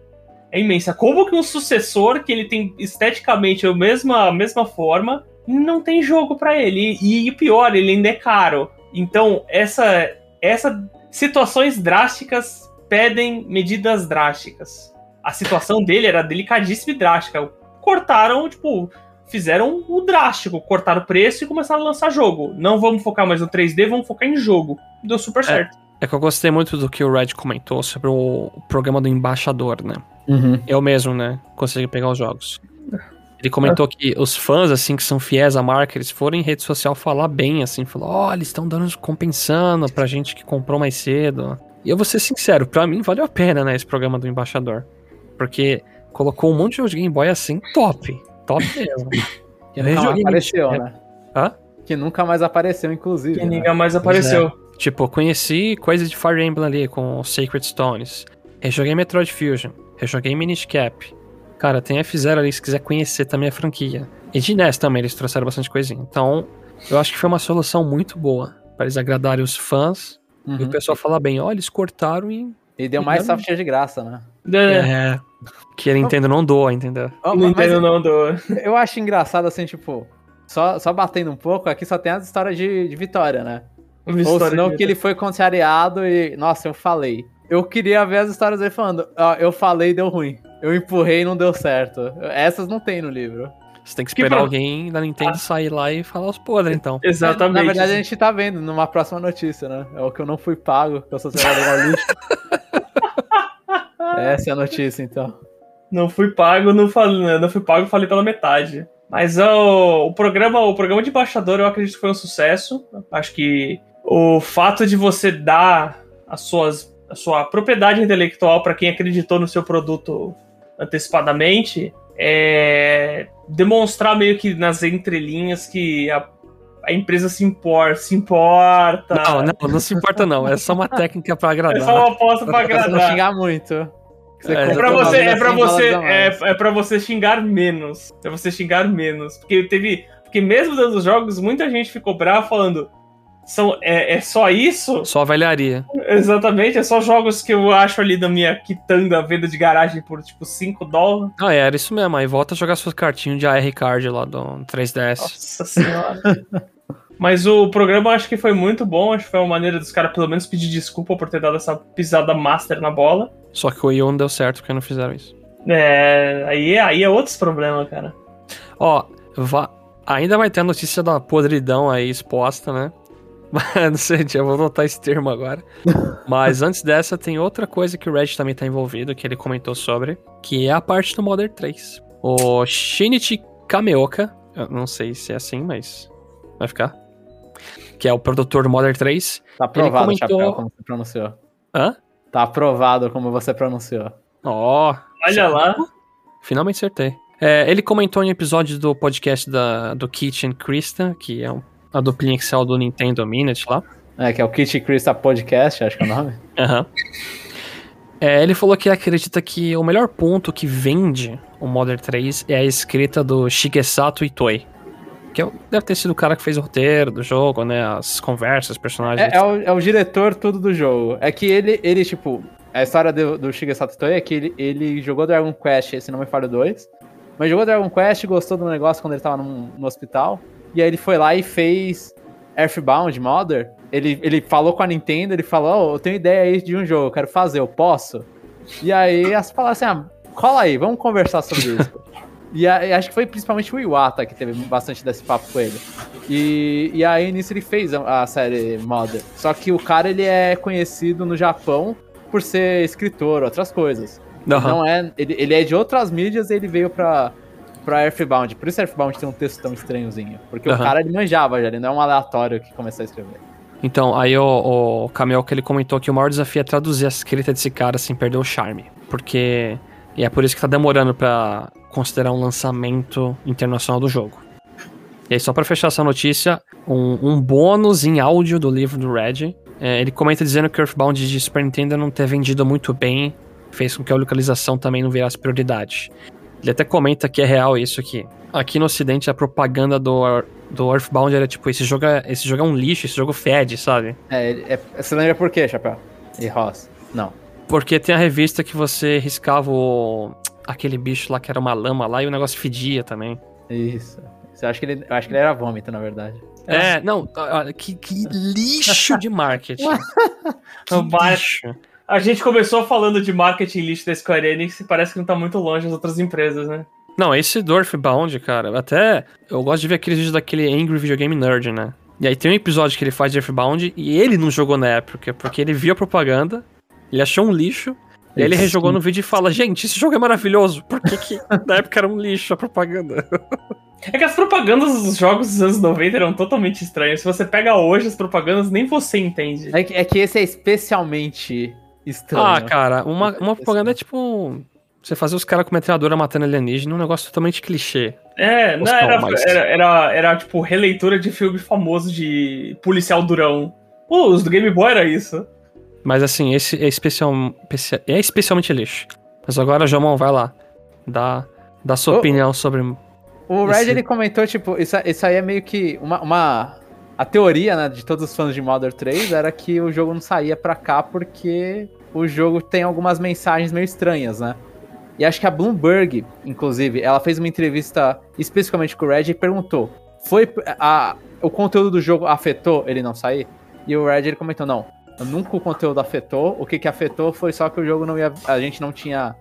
É imensa. Como que um sucessor, que ele tem esteticamente a mesma, a mesma forma, não tem jogo pra ele? E, e o pior, ele ainda é caro. Então, essa, essa situações drásticas pedem medidas drásticas. A situação dele era delicadíssima e drástica. Cortaram, tipo, fizeram o drástico, cortaram o preço e começaram a lançar jogo. Não vamos focar mais no 3D, vamos focar em jogo. Deu super certo. É que eu gostei muito do que o Red comentou sobre o, o programa do embaixador, né? Uhum. Eu mesmo, né? Consegui pegar os jogos. Ele comentou que os fãs, assim, que são fiéis à marca, eles foram em rede social falar bem, assim, falou, ó, eles estão dando compensando pra gente que comprou mais cedo. E eu vou ser sincero, pra mim valeu a pena, né, esse programa do embaixador. Porque colocou um monte de jogo de Game Boy assim, top. Top mesmo. Que nunca mais apareceu, né? Hã? Que nunca mais apareceu, inclusive. E né? ninguém mais apareceu. Tipo, eu conheci coisas de Fire Emblem ali com Sacred Stones. Rejoguei Metroid Fusion. Rejoguei Minish Cap. Cara, tem F0 ali se quiser conhecer também a franquia. E de NES também eles trouxeram bastante coisinha. Então, eu acho que foi uma solução muito boa para eles agradarem os fãs e o Uhum. pessoal falar bem, ó, eles cortaram e. E deu mais software de graça, né? É, É. Que a Nintendo não doa, entendeu? Mas entendo não do. eu acho engraçado, assim, tipo... Só, só batendo um pouco, aqui só tem as histórias de, de vitória, né? Ou senão que ele foi contrariado e... Nossa, eu falei. Eu queria ver as histórias dele falando, ó, eu falei e deu ruim. Eu empurrei e não deu certo. Essas não tem no livro. Você tem que Que esperar pra- alguém da Nintendo sair lá e falar os podres, então. [laughs] Exatamente. Na verdade, a gente tá vendo numa próxima notícia, né? É o que eu não fui pago, que eu sou ao lixo. [laughs] Essa é a notícia, então. Não fui pago, não, falei, não fui pago, falei pela metade. Mas ó, o programa, o programa de embaixador eu acredito que foi um sucesso. Acho que o fato de você dar as suas, a sua propriedade intelectual para quem acreditou no seu produto antecipadamente é demonstrar meio que nas entrelinhas que a, a empresa se importa, se importa. Não, não, não se importa não. É só uma [laughs] técnica pra É agradar. só uma aposta pra Pra você não agradar. xingar muito. Que É, É pra você, é pra 100 você, é, é pra você xingar menos. É você xingar menos. Porque teve. Porque mesmo dando os jogos, muita gente ficou brava falando. São, é, é só isso? Só velharia. Exatamente, é só jogos que eu acho ali da minha quitanda, venda de garagem por tipo 5 dólares. Ah, é, era isso mesmo. Aí volta a jogar suas cartinhas de AR Card lá do 3DS. Nossa senhora. [laughs] Mas o programa eu acho que foi muito bom. Acho que foi uma maneira dos caras pelo menos pedir desculpa por ter dado essa pisada master na bola. Só que o não deu certo porque não fizeram isso. É, aí, aí é outros problemas, cara. Ó, va- ainda vai ter a notícia da podridão aí exposta, né? Mas, [laughs] não sei, eu vou notar esse termo agora. [laughs] Mas antes dessa, tem outra coisa que o Red também tá envolvido, que ele comentou sobre, que é a parte do Modern 3. O Shinichi Kameoka, eu não sei se é assim, mas vai ficar. Que é o produtor do Modern 3. Tá aprovado, comentou- Chapéu, como você pronunciou. Hã? Tá aprovado como você pronunciou. Ó, Olha lá. Finalmente acertei. É, ele comentou em episódio do podcast da, do Kitchen Krista, que é um- a duplinha que saiu do Nintendo Minute lá. É, que é o Kitty Krista Podcast, acho que é o nome. [laughs] Aham. É, ele falou que acredita que o melhor ponto que vende o Modern 3 é a escrita do Shigesato Itoi. que é deve ter sido o cara que fez o roteiro do jogo, né? As conversas, os personagens. É, é, o, é o diretor tudo do jogo. É que ele, ele tipo, a história do, do Shigesato Toi é que ele, ele jogou Dragon Quest, se não me falha 2, mas jogou Dragon Quest, gostou do negócio quando ele tava num, no hospital, e aí ele foi lá e fez Earthbound Mother. Ele, ele falou com a Nintendo, ele falou, oh, eu tenho ideia aí de um jogo, eu quero fazer, eu posso? E aí as falaram assim, ah, cola aí, vamos conversar sobre isso. [laughs] E, a, e, acho que foi principalmente o Iwata que teve bastante desse papo com ele. E, e aí nisso ele fez a, a série Mother. Só que o cara ele é conhecido no Japão por ser escritor, outras coisas. Uhum. Não é, ele, ele é de outras mídias e ele veio pra, pra Earthbound. Por isso Earthbound tem um texto tão estranhozinho. Porque uhum. o cara ele manjava já, ele não é um aleatório que começou a escrever. Então, aí o, o Camel que ele comentou que o maior desafio é traduzir a escrita desse cara sem perder o charme. Porque. E é por isso que tá demorando para considerar um lançamento internacional do jogo. E aí, só para fechar essa notícia, um, um bônus em áudio do livro do Red. É, ele comenta dizendo que o Earthbound de Super Nintendo não ter vendido muito bem fez com que a localização também não virasse prioridade. Ele até comenta que é real isso aqui. Aqui no ocidente a propaganda do, do Earthbound era tipo, esse jogo é, esse jogo é um lixo, esse jogo fede, sabe? É, é você lembra por quê, Chapéu? E Ross? Não. Porque tem a revista que você riscava o, aquele bicho lá que era uma lama lá e o negócio fedia também. Isso. Você acha que ele, eu acho que ele era vômito, na verdade. É, não, que, que lixo de marketing. [laughs] lixo. A gente começou falando de marketing lixo da Square Enix e parece que não tá muito longe das outras empresas, né? Não, esse do Earthbound, cara, até eu gosto de ver aqueles vídeos daquele Angry Video Game Nerd, né? E aí tem um episódio que ele faz de Earthbound e ele não jogou na época, porque ele viu a propaganda, ele achou um lixo, e aí ele rejogou no vídeo e fala: Gente, esse jogo é maravilhoso, por que, que [laughs] na época era um lixo a propaganda? É que as propagandas dos jogos dos anos 90 eram totalmente estranhas. Se você pega hoje as propagandas, nem você entende. É que, é que esse é especialmente estranho. Ah, cara, uma, uma propaganda é tipo. Você fazer os caras com metralhadora matando alienígena, um negócio totalmente clichê. É, não, era, era, era, era, tipo releitura de filme famoso de policial durão. Pô, os do Game Boy era isso. Mas assim, esse é, especial, é especialmente lixo. Mas agora, Jomon, vai lá. Dá, dá sua oh, opinião sobre. O Red esse... ele comentou, tipo, isso, isso aí é meio que uma, uma a teoria, né, de todos os fãs de Modern 3 era que o jogo não saía pra cá porque o jogo tem algumas mensagens meio estranhas, né? E acho que a Bloomberg, inclusive, ela fez uma entrevista especificamente com o Red e perguntou: foi a, o conteúdo do jogo afetou ele não sair? E o Red ele comentou: não, nunca o conteúdo afetou. O que que afetou foi só que o jogo não ia, a gente não tinha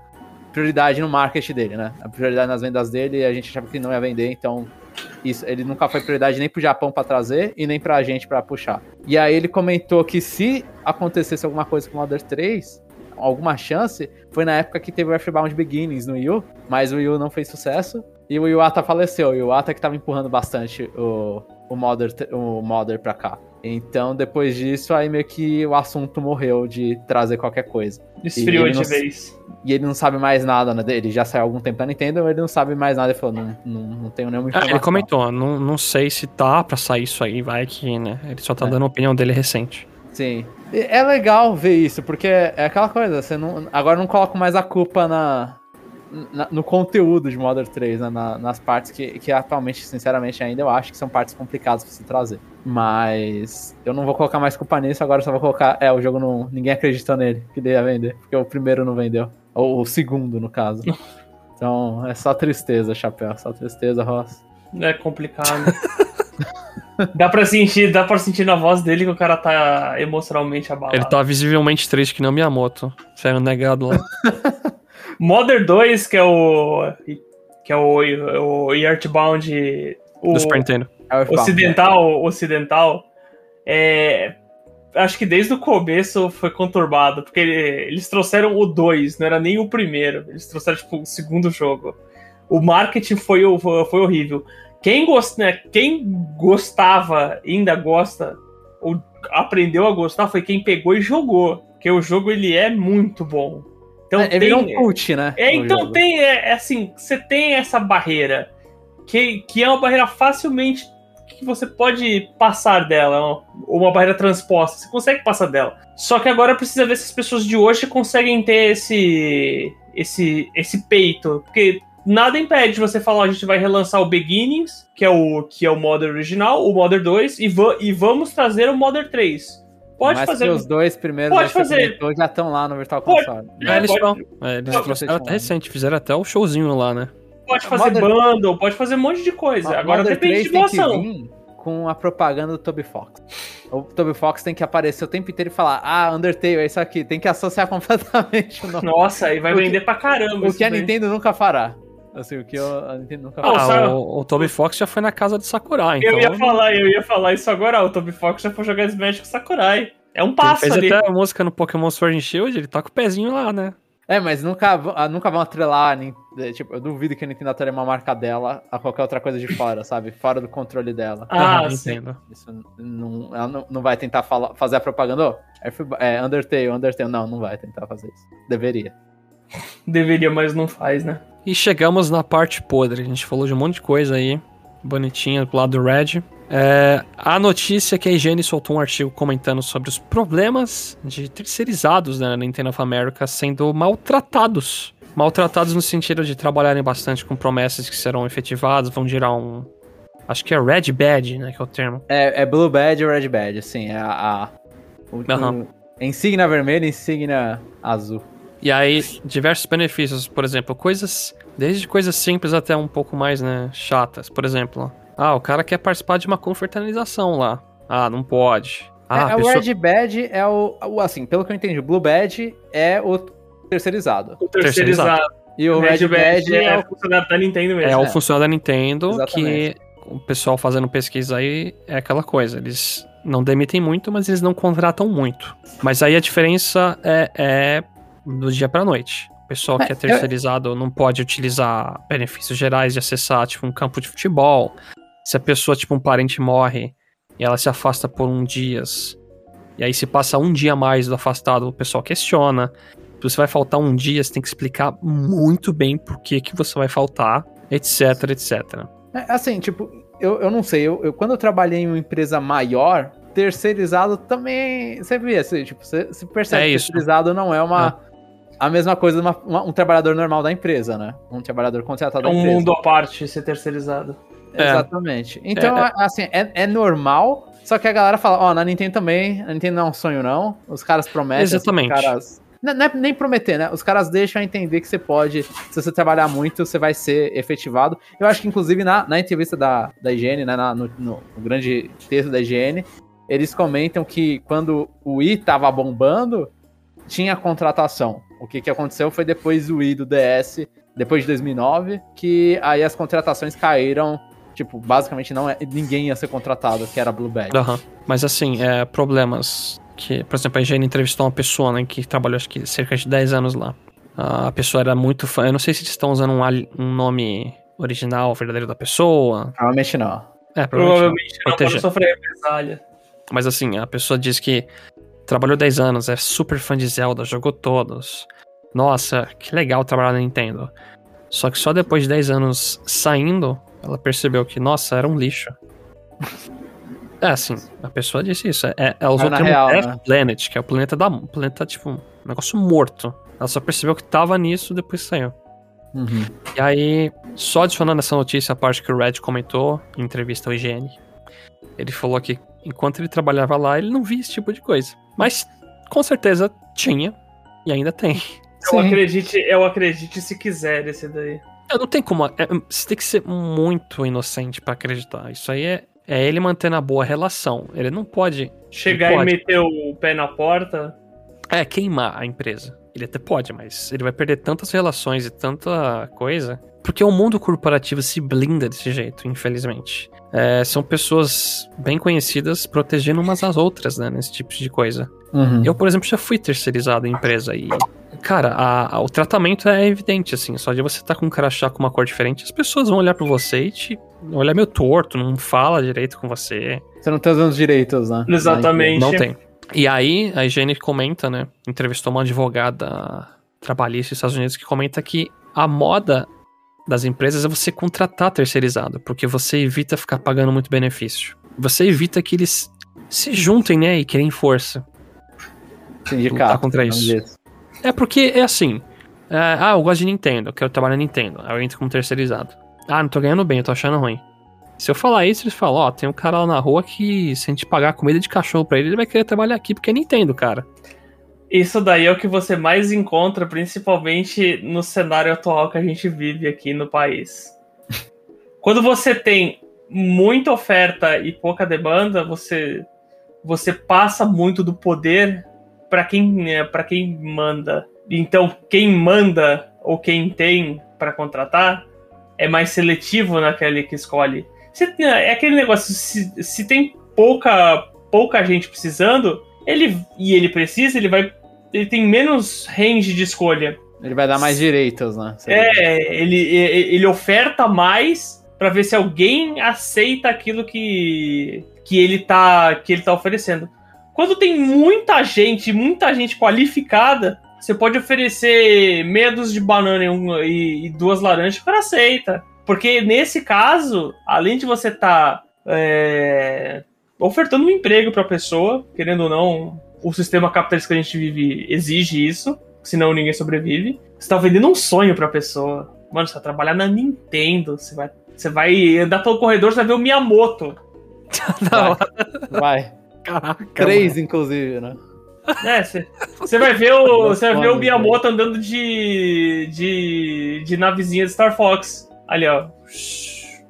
prioridade no marketing dele, né? A prioridade nas vendas dele, a gente achava que não ia vender, então isso, ele nunca foi prioridade nem pro Japão para trazer e nem pra gente para puxar. E aí ele comentou que se acontecesse alguma coisa com o Mother 3, alguma chance, foi na época que teve o Earthbound Beginnings no Wii U, mas o Wii U não fez sucesso. E o Iwata faleceu, e o Iwata que tava empurrando bastante o, o o Mother pra cá. Então, depois disso, aí meio que o assunto morreu de trazer qualquer coisa. Esfriou de vez. E ele não sabe mais nada, né? Ele já saiu há algum tempo da Nintendo, ele não sabe mais nada. Ele falou, não, não, não tenho nenhuma informação. Ah, ele comentou, não, não sei se tá pra sair isso aí, vai que, né? Ele só tá é. dando a opinião dele recente. Sim. É legal ver isso, porque é aquela coisa, você não. Agora não coloco mais a culpa na, na, no conteúdo de Modern 3, né, na, nas partes que, que atualmente, sinceramente, ainda eu acho que são partes complicadas pra se trazer. Mas eu não vou colocar mais culpa nisso, agora só vou colocar. É, o jogo não. Ninguém acreditou nele que ele ia vender, porque o primeiro não vendeu. Ou o segundo, no caso. [laughs] Então é só tristeza, chapéu. Só tristeza, Ross. É complicado. [laughs] dá pra sentir, dá pra sentir na voz dele que o cara tá emocionalmente abalado. Ele tá visivelmente triste que nem o Miyamoto. Saiu negado lá. [laughs] Modern 2, que é o. Que é o, o Earthbound. O Do Super Nintendo. Ocidental, ocidental. É, acho que desde o começo foi conturbado, porque eles trouxeram o 2, não era nem o primeiro. Eles trouxeram, tipo, o segundo jogo. O marketing foi, foi horrível. Quem, gost, né, quem gostava, ainda gosta, ou aprendeu a gostar, foi quem pegou e jogou. Porque o jogo, ele é muito bom. Então é, tem, é um cult, né? É, então tem, é, é, assim, você tem essa barreira, que, que é uma barreira facilmente que você pode passar dela, ou uma barreira transposta, você consegue passar dela. Só que agora precisa ver se as pessoas de hoje conseguem ter esse esse esse peito, porque nada impede de você falar, a gente vai relançar o Beginnings, que é o, que é o Modern original, o Modern 2, e, va e vamos trazer o Modern 3. Pode Mas fazer. que os dois primeiros Pode fazer. já estão lá no Virtual Pode. Console. É, eles pode- vão. É, eles trouxeram ser até recente, fizeram até o showzinho lá, né? Pode fazer Modern- bundle, pode fazer um monte de coisa. Agora Modern depende 3 de tem que doação. vir com a propaganda do Toby Fox. O Toby Fox tem que aparecer o tempo inteiro e falar: Ah, Undertale, é isso aqui. Tem que associar [laughs] completamente o nome. Nossa, aí vai vender pra caramba. O isso que a. Nintendo nunca fará. Assim, o que eu- a Nintendo nunca Ah, o, o Toby Fox já foi na casa de Sakurai, então. Eu ia falar, eu ia falar isso agora. O Toby Fox já foi jogar Smash com Sakurai. É um Ele passo fez ali. até a música no Pokémon Sword and Shield, ele tá com o pezinho lá, né? É, mas nunca, ah, nunca vão atrelar. eh, Tipo, eu duvido que a Nintendo atrele uma marca dela a qualquer outra coisa de fora, sabe? Fora do controle dela. Ah, sim. entendo. Isso não, ela não, não vai tentar falar, fazer a propaganda. F- é, Undertale, Undertale. Não, não vai tentar fazer isso. Deveria. Deveria, mas não faz, né? E chegamos na parte podre. A gente falou de um monte de coisa aí, bonitinha do lado do Red. É, a notícia é que a IGN soltou um artigo comentando sobre os problemas de terceirizados né, na Nintendo of America sendo maltratados. Maltratados no sentido de trabalharem bastante com promessas que serão efetivadas, vão gerar um. Acho que é Red Badge, né? Que é o termo. É, é Blue Badge ou Red Badge, assim, é a. a o, Aham. o- insígnia vermelha e insígnia azul. E aí, diversos benefícios, por exemplo, coisas. Desde coisas simples até um pouco mais, né, chatas. Por exemplo, ah, o cara quer participar de uma confraternização lá. Ah, não pode. Ah, é, o pessoa... Red Badge é o, o- Assim, pelo que eu entendi, o Blue Badge é o terceirizado. O terceirizado. E o O Red, Badge é, é o. o funcionário da Nintendo mesmo. é o é. funcionário da Nintendo Exatamente. que o pessoal fazendo pesquisa aí é aquela coisa. Eles não demitem muito, mas eles não contratam muito. Mas aí a diferença é, é do dia pra noite. O pessoal que é É, eu- terceirizado não pode utilizar benefícios gerais de acessar, tipo, um campo de futebol. Se a pessoa, tipo, um parente morre e ela se afasta por um dias, e aí se passa um dia mais do afastado, o pessoal questiona. Se você vai faltar um dia, você tem que explicar muito bem por que, que você vai faltar, etc, etc. É, assim, tipo, eu, eu não sei. Eu, eu- quando eu trabalhei em uma empresa maior, terceirizado também. Você vê, assim, tipo, você, você percebe É que terceirizado não é uma. A mesma coisa de uma- uma- um trabalhador normal da empresa, né? Um trabalhador contratado É da um empresa. mundo à parte ser terceirizado. É. Exatamente. Então, É, a- assim, é, é normal, só que a galera fala, ó, na Nintendo também, a Nintendo não é um sonho, não. Os caras prometem. assim, Exatamente. Os caras... Não, não é nem prometer, né? Os caras deixam entender que você pode, se você trabalhar muito, você vai ser efetivado. Eu acho que, inclusive, na, na entrevista da, da higiene, né, na- no, no- no grande texto da higiene, eles comentam que quando o Wii tava bombando, tinha contratação. O que, que aconteceu foi depois do Wii do DS, depois de 2009, que aí as contratações caíram. Tipo, basicamente não é, ninguém ia ser contratado, que era Blue Badge. Aham. Mas assim, é, problemas que, por exemplo, a higiene entrevistou uma pessoa, né, que trabalhou acho que cerca de 10 anos lá. A pessoa era muito fã. Eu não sei se eles estão usando um, um nome original, verdadeiro da pessoa. Provavelmente não. É, provavelmente. não. Provavelmente não Proteger. sofrer represália. Mas assim, a pessoa diz que trabalhou 10 anos, é super fã de Zelda, jogou todos. Nossa, que legal trabalhar na Nintendo. Só que só depois de 10 anos saindo, ela percebeu que, nossa, era um lixo. [laughs] É, assim, a pessoa disse isso. É, ela usou o na termo real, Death né? Planet, que é o planeta da. planeta, tipo, um negócio morto. Ela só percebeu que tava nisso depois saiu. Uhum. E aí, só adicionando essa notícia, a parte que o Red comentou em entrevista ao IGN, ele falou que enquanto ele trabalhava lá, ele não via esse tipo de coisa. Mas, com certeza, tinha e ainda tem. Eu Sim. acredite, eu acredite se quiser esse daí. Eu não tem como. é, você tem que ser muito inocente pra acreditar. Isso aí é, é ele mantendo a boa relação. Ele não pode. Chegar Ele e pode. meter o pé na porta. É, queimar a empresa. Ele até pode, mas ele vai perder tantas relações e tanta coisa. Porque o mundo corporativo se blinda desse jeito, infelizmente. É, são pessoas bem conhecidas protegendo umas às outras, né? Nesse tipo de coisa. Uhum. Eu, por exemplo, já fui terceirizado em empresa e. Cara, a- a- o tratamento é evidente, assim. Só de você estar com um crachá com uma cor diferente, as pessoas vão olhar pra você e te olhar meio torto, não fala direito com você. Você não tem os direitos, né? Exatamente. Não tem. E aí, a higiene comenta, né? Entrevistou uma advogada trabalhista dos Estados Unidos que comenta que a moda das empresas é você contratar terceirizado, porque você evita ficar pagando muito benefício. Você evita que eles se juntem, né? E querem força. Sindicato. lutar contra vamos isso. É porque é assim. É, ah, eu gosto de Nintendo, eu quero trabalhar na Nintendo. Aí eu entro como terceirizado. Ah, não tô ganhando bem, eu tô achando ruim. Se eu falar isso, eles falam, ó, tem um cara lá na rua que se a gente pagar comida de cachorro pra ele, ele vai querer trabalhar aqui porque é Nintendo, cara. Isso daí é o que você mais encontra, principalmente no cenário atual que a gente vive aqui no país. [laughs] Quando você tem muita oferta e pouca demanda, você você passa muito do poder para quem para quem manda. Então, quem manda ou quem tem para contratar é mais seletivo naquele que escolhe. Se, é aquele negócio, se, se tem pouca, pouca gente precisando, ele e ele precisa, ele vai. Ele tem menos range de escolha. Ele vai dar mais direitos, né? É, ele, ele oferta mais para ver se alguém aceita aquilo que, que, ele tá, que ele tá oferecendo. Quando tem muita gente, muita gente qualificada, você pode oferecer dúzia de banana e, um, e, e duas laranjas, o cara aceita. Porque nesse caso, além de você estar tá, é, ofertando um emprego para a pessoa, querendo ou não, o sistema capitalista que a gente vive exige isso, senão ninguém sobrevive. Você está vendendo um sonho para a pessoa. Mano, você vai trabalhar na Nintendo, você vai, você vai andar pelo corredor, você vai ver o Miyamoto. [laughs] vai. vai. Caraca. Três, mano. inclusive, né? É, você vai ver o, você vai ver o [laughs] Miyamoto andando de, de, de navezinha de Star Fox. Ali, ó.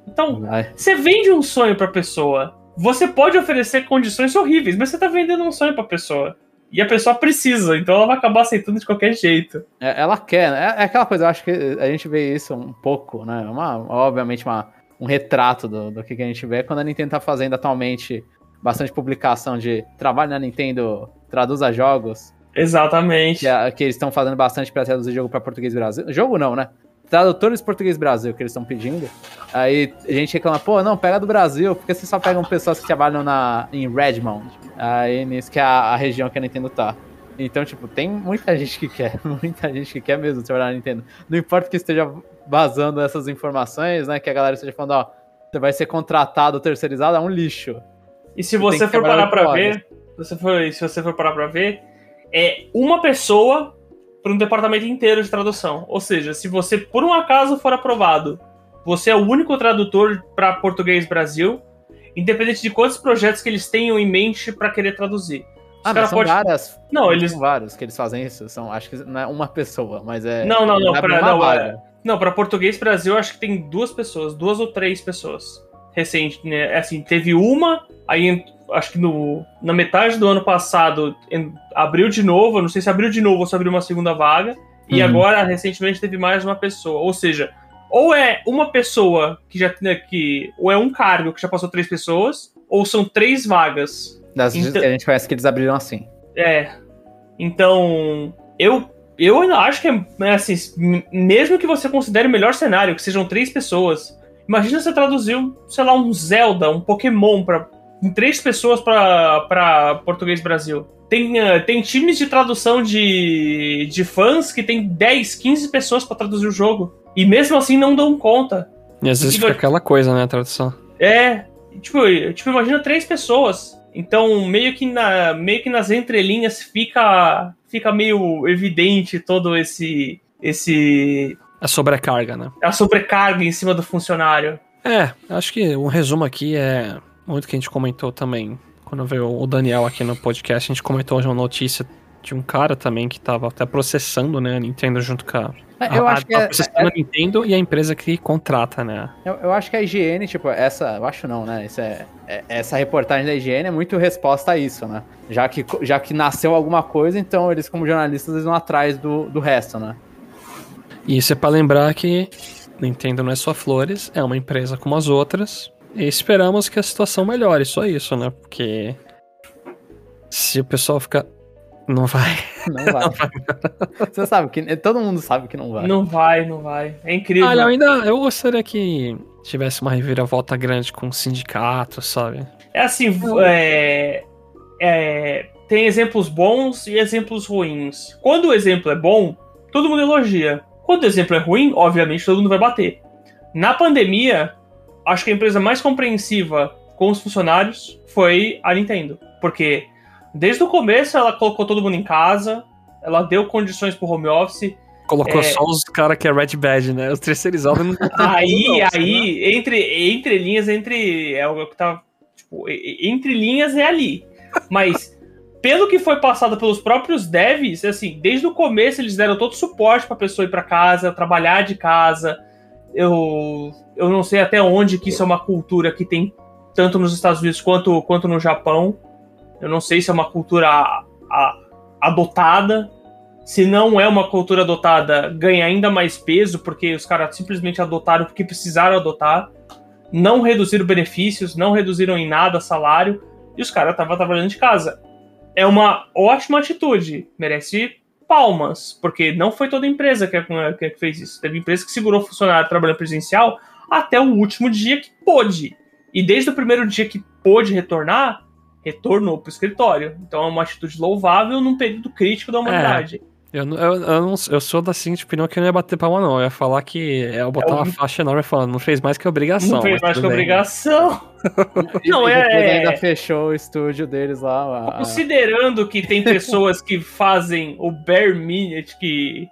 Então, você vende um sonho pra pessoa. Você pode oferecer condições horríveis, mas você tá vendendo um sonho pra pessoa. E a pessoa precisa, então ela vai acabar aceitando de qualquer jeito. É, ela quer, né? É, é, aquela coisa, eu acho que a gente vê isso um pouco, né? Uma, obviamente, uma, um retrato do, do que a gente vê quando a Nintendo tá fazendo atualmente bastante publicação de trabalho na Nintendo traduza jogos. Exatamente. Que, é, que eles estão fazendo bastante para traduzir jogo para português Brasil. Jogo não, né? Tradutores português Brasil que eles estão pedindo. Aí a gente reclama, pô, não, pega do Brasil, porque vocês só pegam pessoas que trabalham na, em Redmond. Aí nisso que é a, a região que a Nintendo tá. Então, tipo, tem muita gente que quer, [laughs] muita gente que quer mesmo trabalhar na Nintendo. Não importa que esteja vazando essas informações, né? Que a galera esteja falando, ó, você vai ser contratado, terceirizado, é um lixo. E se você, você for parar pra ver, você for, se você for parar pra ver, é uma pessoa para um departamento inteiro de tradução. Ou seja, se você por um acaso for aprovado, você é o único tradutor para português Brasil, independente de quantos projetos que eles tenham em mente para querer traduzir. ah, mas são pode... várias. Não, eles são vários que eles fazem isso. São, acho que não é uma pessoa, mas é. Não, não, não. Para não, é... não, para português Brasil, acho que tem duas pessoas, duas ou três pessoas recente, né? É assim, teve uma, aí acho que no, na metade do ano passado em, abriu de novo, não sei se abriu de novo ou se abriu uma segunda vaga, e uhum. agora recentemente teve mais uma pessoa. Ou seja, ou é uma pessoa que já né, que ou é um cargo que já passou três pessoas, ou são três vagas. Das então, que a gente conhece que eles abriram assim. É. Então, eu eu acho que é né, assim, mesmo que você considere o melhor cenário, que sejam três pessoas, Imagina você traduzir, sei lá, um Zelda, um Pokémon para em três pessoas para português Brasil. Tem, uh, tem times de tradução de, de fãs que tem 10, 15 pessoas para traduzir o jogo. E mesmo assim não dão conta. E às vezes fica aquela coisa, né, a tradução. É, tipo, tipo, imagina três pessoas. Então, meio que, na, meio que nas entrelinhas fica, fica meio evidente todo esse, esse a sobrecarga, né? A sobrecarga em cima do funcionário. É, acho que um resumo aqui é muito que a gente comentou também. Quando veio o Daniel aqui no podcast, a gente comentou hoje uma notícia de um cara também que tava até processando, né, a Nintendo junto com a. Eu a, acho que a, é, processando é, a Nintendo e a empresa que contrata, né? Eu, eu, acho que a higiene, tipo, essa. Eu acho não, né? Isso é, é, essa reportagem da higiene é muito resposta a isso, né? Já que, já que nasceu alguma coisa, então eles, como jornalistas, eles vão atrás do, do resto, né? E isso é para lembrar que Nintendo não é só flores, é uma empresa como as outras. E esperamos que a situação melhore, só isso, né? Porque se o pessoal ficar. Não vai. Não vai. [laughs] não vai. Você sabe que. Todo mundo sabe que não vai. Não vai, não vai. É incrível. Olha, eu ainda. Eu gostaria que tivesse uma reviravolta grande com sindicatos, sabe? É assim, é, é, tem exemplos bons e exemplos ruins. Quando o exemplo é bom, todo mundo elogia. Quando o exemplo é ruim, obviamente todo mundo vai bater. Na pandemia, acho que a empresa mais compreensiva com os funcionários foi a Nintendo. Porque desde o começo ela colocou todo mundo em casa, ela deu condições para o home office, Colocou É. só os caras que é Red Badge, né? Os terceirizados não Aí, Não, aí, entre, entre linhas, entre. É o que tá. Tipo, entre linhas é ali. Mas, pelo que foi passado pelos próprios devs, assim, desde o começo eles deram todo o suporte pra pessoa ir pra casa, trabalhar de casa. Eu, eu não sei até onde que isso é uma cultura que tem tanto nos Estados Unidos quanto, quanto no Japão. Eu não sei se é uma cultura a- a- adotada. Se não é uma cultura adotada, ganha ainda mais peso, porque os caras simplesmente adotaram porque precisaram adotar. Não reduziram benefícios, não reduziram em nada salário, e os caras estavam trabalhando de casa. É uma ótima atitude, merece palmas, porque não foi toda empresa que, que fez isso. Teve empresa que segurou funcionário trabalhando presencial até o último dia que pôde. E desde o primeiro dia que pôde retornar, retornou para o escritório. Então é uma atitude louvável num período crítico da humanidade. Eu, não- eu, eu, não, eu sou da seguinte opinião que eu não ia bater palma, não. Eu ia falar que. é, Eu botar É uma faixa enorme falando, não fez mais que obrigação. Não fez mais que bem. obrigação. [laughs] Não, E é- é- ainda fechou o estúdio deles lá. a- Considerando que tem pessoas que fazem o bare minimum, que,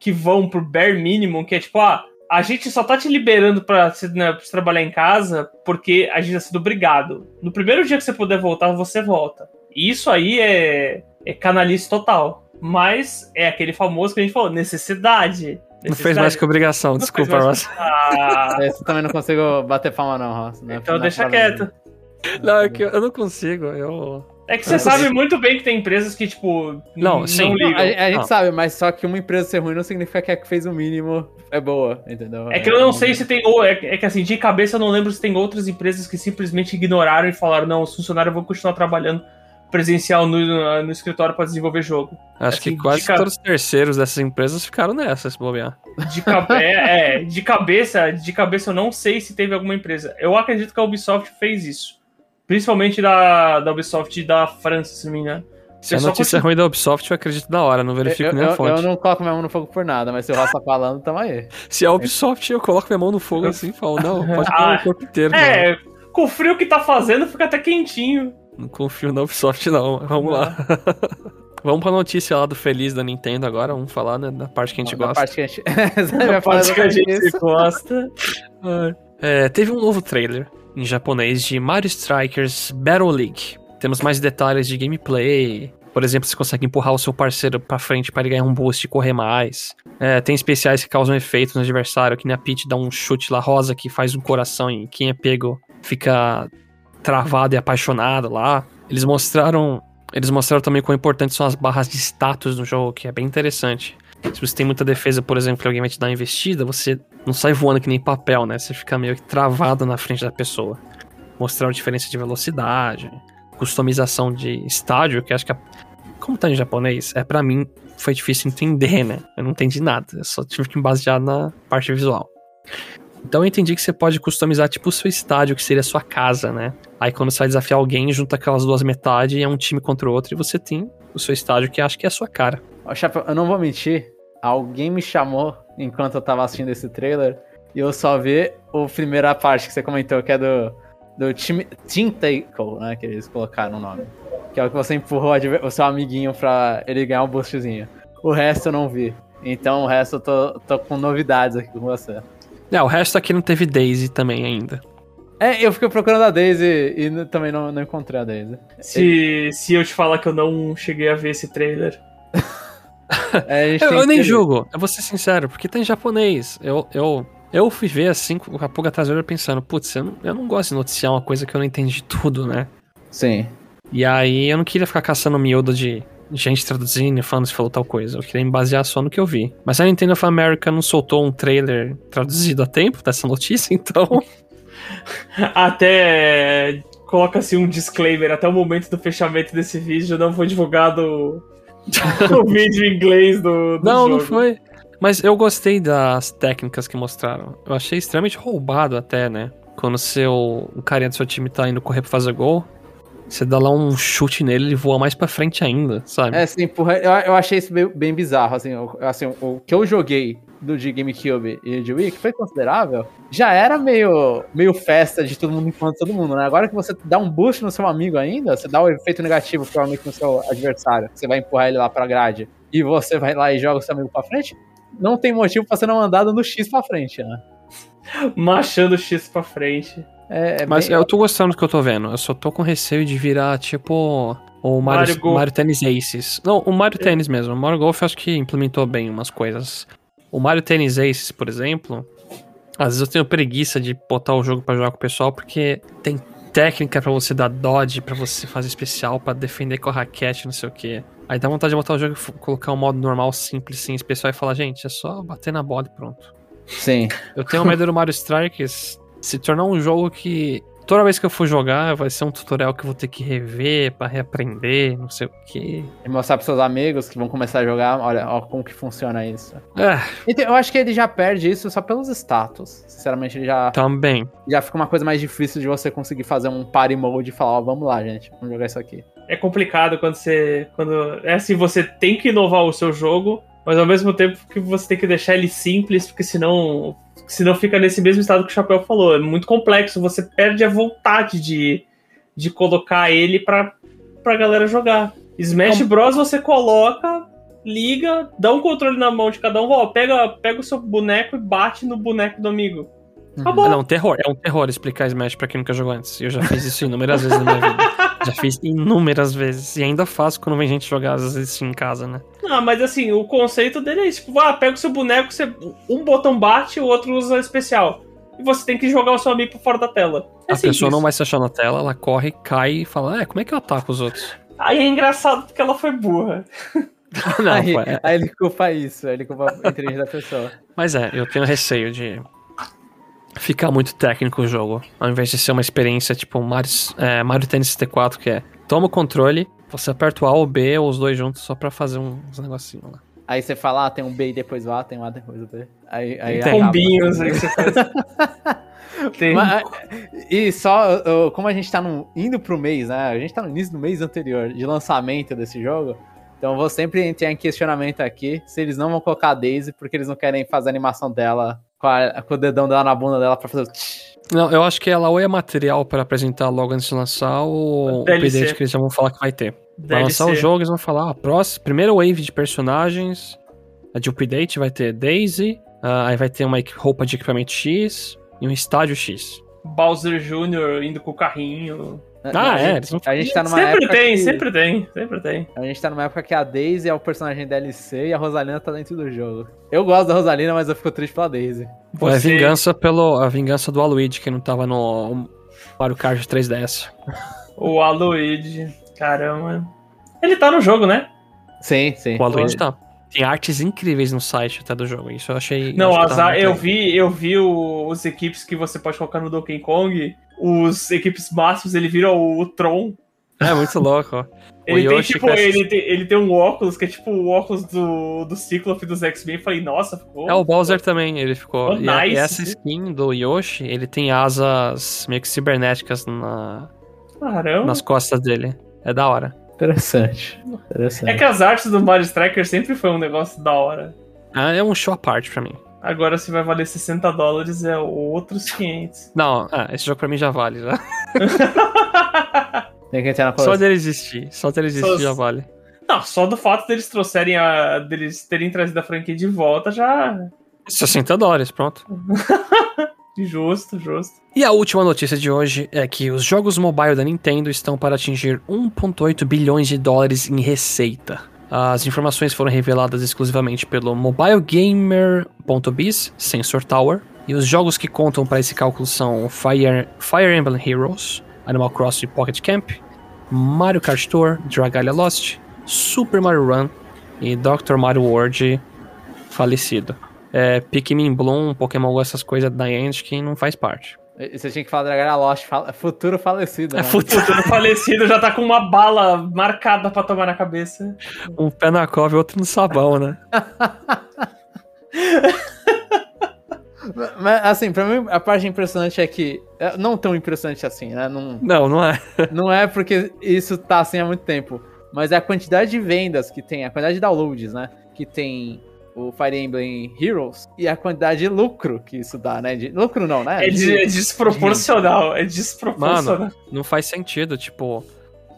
que vão pro bare minimum, que é tipo, ah, a gente só tá te liberando pra, se- né, pra trabalhar em casa porque a gente tá sendo obrigado. No primeiro dia que você puder voltar, você volta. E isso aí é, é canalice total. Mas é aquele famoso que a gente falou, necessidade. Não fez mais que obrigação, Não desculpa, Ross. mais- [laughs] Ah, Esse também não consigo bater palma, não, Ross. Não é- então não é deixa pra quieto. Não, é que eu eu não consigo. Eu. É que você sabe muito bem que tem empresas que, tipo, Não, não sim. ligam. A, a gente Não. sabe, mas só que uma empresa ser ruim não significa que a que fez o mínimo é boa, entendeu? É que eu não sei se tem. ou- É, é que assim, de cabeça eu não lembro se tem outras empresas que simplesmente ignoraram e falaram: não, os funcionários vão continuar trabalhando presencial no, no- escritório para desenvolver jogo. Acho Assim, que quase ca- todos os terceiros dessas empresas ficaram nessa, se bobear. De, [laughs] é, é, de cabeça, de cabeça eu não sei se teve alguma empresa. Eu acredito que a Ubisoft fez isso. Principalmente da, da Ubisoft da França, se não me engano. Se a notícia é ruim da Ubisoft, eu acredito na hora, não verifico Eu, nem a eu, fonte. eu não coloco minha mão no fogo por nada, mas se o tá falando, tamo aí. Se é a Ubisoft, eu coloco minha mão no fogo assim e falo, não, pode [laughs] Ah, pôr o corpo inteiro. mano. É, com o frio que tá fazendo, fica até quentinho. Não confio na Ubisoft, não. Vamos lá. [laughs] Vamos pra notícia lá do Feliz da Nintendo agora. Vamos falar né, da parte que a gente Da gosta. parte que a gente. [laughs] Você vai falar Pode que a gente gosta. [laughs] É, teve um novo trailer em japonês de Mario Strikers Battle League. Temos mais detalhes de gameplay. Por exemplo, você consegue empurrar o seu parceiro pra frente para ele ganhar um boost e correr mais. É, tem especiais que causam efeito no adversário, que nem a Peach dá um chute lá rosa que faz um coração e quem é pego fica travado e apaixonado lá. Eles mostraram, eles mostraram também quão importantes são as barras de status no jogo, que é bem interessante. Se você tem muita defesa, por exemplo, e alguém vai te dar uma investida, você não sai voando que nem papel, né? Você fica meio que travado na frente da pessoa. Mostrar a diferença de velocidade, customização de estádio, que acho que, a- como tá em japonês, é para mim foi difícil entender, né? Eu não entendi nada, eu só tive que me basear na parte visual. Então eu entendi que você pode customizar tipo o seu estádio, que seria a sua casa, né? Aí quando você vai desafiar alguém, junta aquelas duas metades e é um time contra o outro e você tem o seu estádio que acho que é a sua cara. Ó, Chapéu, eu não vou mentir. Alguém me chamou enquanto eu tava assistindo esse trailer e eu só vi a primeira parte que você comentou, que é do, do time, Team Tackle, né? Que eles colocaram o nome. Que é o que você empurrou o seu amiguinho pra ele ganhar um boostzinho. O resto eu não vi. Então o resto eu tô, tô com novidades aqui com você. É, o resto aqui não teve Daisy também ainda. É, eu fiquei procurando a Daisy e também não, não encontrei a Daisy. Se, se eu te falar que eu não cheguei a ver esse trailer. [laughs] É, a gente Eu, tem eu nem que- julgo, eu vou ser sincero, porque tá em japonês. Eu, eu, eu fui ver assim, com a pulga orelha, pensando, putz, eu não, eu não gosto de noticiar uma coisa que eu não entendi tudo, né? Sim. E aí eu não queria ficar caçando miúdo de gente traduzindo e falando se falou tal coisa. Eu queria me basear só no que eu vi. Mas a Nintendo of America não soltou um trailer traduzido a tempo dessa notícia, [laughs] então. Até coloca-se um disclaimer, até o momento do fechamento desse vídeo não foi divulgado [laughs] o vídeo em inglês do, do não, não jogo. foi. Mas eu gostei das técnicas que mostraram. Eu achei extremamente roubado até, né? Quando o seu, o carinha do seu time tá indo correr pra fazer gol, você dá lá um chute nele, ele voa mais pra frente ainda, sabe? É, sim, porra, eu, eu achei isso bem, bem bizarro, assim, o, assim, o que eu joguei do de GameCube e de Wii, que foi considerável, já era meio, meio festa de todo mundo enquanto todo mundo, né? Agora que você dá um boost no seu amigo ainda, você dá o efeito negativo provavelmente no seu adversário, você vai empurrar ele lá pra grade, e você vai lá e joga o seu amigo pra frente, não tem motivo pra ser não andado no X pra frente, né? Machando o X pra frente. É, é Mas bem- eu tô gostando do que eu tô vendo. Eu só tô com receio de virar, tipo, o Mario, Mario. Mario Tennis Aces. Não, o Mario Tennis mesmo. O Mario Golf eu acho que implementou bem umas coisas. O Mario Tennis Aces, por exemplo, às vezes eu tenho preguiça de botar o jogo pra jogar com o pessoal, porque tem técnica pra você dar dodge, pra você fazer especial, pra defender com a raquete, não sei o que. Aí dá vontade de botar o jogo e colocar um modo normal, simples, sem especial, e falar, gente, é só bater na bola e pronto. Sim. Eu tenho medo do Mario Strikers se tornar um jogo que toda vez que eu for jogar vai ser um tutorial que eu vou ter que rever pra reaprender, não sei o quê. E mostrar pros seus amigos que vão começar a jogar, olha, ó como que funciona isso. É, Então, eu acho que ele já perde isso só pelos status. Sinceramente, ele já, também. já fica uma coisa mais difícil de você conseguir fazer um party mode e falar, ó, vamos lá, gente, vamos jogar isso aqui. É complicado quando você. Quando, é assim, você tem que inovar o seu jogo, mas ao mesmo tempo que você tem que deixar ele simples, porque senão. Senão fica nesse mesmo estado que o Chapéu falou. É muito complexo, você perde a vontade de, de colocar ele pra, pra galera jogar. Smash Bros. você coloca, liga, dá um controle na mão de cada um, ó, pega, pega o seu boneco e bate no boneco do amigo. Acabou. Ah, não, terror. É um terror explicar Smash pra quem nunca jogou antes. Eu já fiz isso inúmeras vezes na minha vida. Já fiz inúmeras vezes. E ainda faço quando vem gente jogar, às vezes, em casa, né? Ah, mas assim, o conceito dele é isso, tipo, ah, pega o seu boneco, você, um botão bate, o outro usa especial. E você tem que jogar o seu amigo fora da tela. É a simples. pessoa não vai se achar na tela, ela corre, cai e fala, é, como é que eu ataco os outros? Aí é engraçado porque ela foi burra. [laughs] não, aí, aí ele culpa isso, aí ele culpa a inteligência da pessoa. Mas é, eu tenho receio de ficar muito técnico o jogo. Ao invés de ser uma experiência tipo Mario, é, Mario Tennis 64, que é toma o controle, você aperta o A ou o B ou os dois juntos só pra fazer um- uns negocinhos lá. Aí você fala, ah, tem um B e depois o A, tem um A depois o B. Aí, aí Tem. Combinhos aí que você faz. [laughs] Tem. Mas, e só, como a gente tá no, indo pro mês, né? A gente tá no início do mês anterior de lançamento desse jogo. Então eu vou sempre entrar em questionamento aqui se eles não vão colocar a Daisy porque eles não querem fazer a animação dela com, a- com o dedão dela na bunda dela pra fazer o. Não, eu acho que ela ou é material pra apresentar logo antes de lançar, ou o DLC. update que eles já vão falar que vai ter. Vai lançar o jogo, eles vão falar, ó, próximo, primeira wave de personagens, a de update vai ter Daisy, ah, aí vai ter uma roupa de equipamento X e um estádio X. Bowser Jr. indo com o carrinho. Ah, a é, gente- A gente tá numa sempre época tem, que, sempre tem, sempre tem. A gente tá numa época que a Daisy é o personagem DLC e a Rosalina tá dentro do jogo. Eu gosto da Rosalina, mas eu fico triste pela Daisy. A Você- vingança pelo a vingança do Aluigi que não tava no Mario Kart 3DS. O Aloyd, caramba. Ele tá no jogo, né? Sim, sim. O Aluigi tá. Tem artes incríveis no site até do jogo. Isso eu achei. Não, tá azar, eu vi, eu vi o- os equipes que você pode colocar no Donkey Kong. Os equipes máximos, ele vira o, o Tron. É muito louco. [laughs] ó. Ele tem, tipo, essa- ele, tem, ele tem um óculos que é tipo o óculos do, do Cíclope dos X-Men. Falei, nossa, ficou. É, o Bowser também, ele ficou. Oh, e, a- e nice. essa skin do Yoshi, ele tem asas meio que cibernéticas na- Caramba. nas costas dele. É da hora. Interessante. Interessante. É que as artes do Mario Striker sempre foi um negócio da hora. Ah, É um show à parte pra mim. Agora, se vai valer 60 dólares, é outros 500. Não, ah, esse jogo pra mim já vale, já. [laughs] Tem que entrar na Só coleção. dele existir. Só dele existir Só- já vale. Não, só do fato deles trouxerem a. deles terem trazido a franquia de volta já. 60 dólares, pronto. [laughs] Justo, justo. E a última notícia de hoje é que os jogos mobile da Nintendo estão para atingir 1,8 bilhões de dólares em receita. As informações foram reveladas exclusivamente pelo mobilegamer.biz, Sensor Tower, e os jogos que contam para esse cálculo são Fire, Fire Emblem Heroes, Animal Crossing Pocket Camp, Mario Kart Tour, Dragalia Lost, Super Mario Run e Dr. Mario World falecido. É, Pikmin Bloom, Pokémon Go, essas coisas da Niantic não faz parte. Você tinha que falar Dragara Lost, fala- futuro falecido. É né? futuro. Futuro falecido já tá com uma bala marcada pra tomar na cabeça. Um pé na cova e outro no sabão, né? [laughs] Mas, assim, pra mim, a parte impressionante é que. é, Não tão impressionante assim, né? Não, Não, não é. [laughs] não é porque isso tá assim há muito tempo. Mas é a quantidade de vendas que tem, a quantidade de downloads, né? Que tem o Fire Emblem Heroes e a quantidade de lucro que isso dá, né? De, lucro não, né? É, de- é desproporcional, é desproporcional. Mano, não faz sentido. Tipo,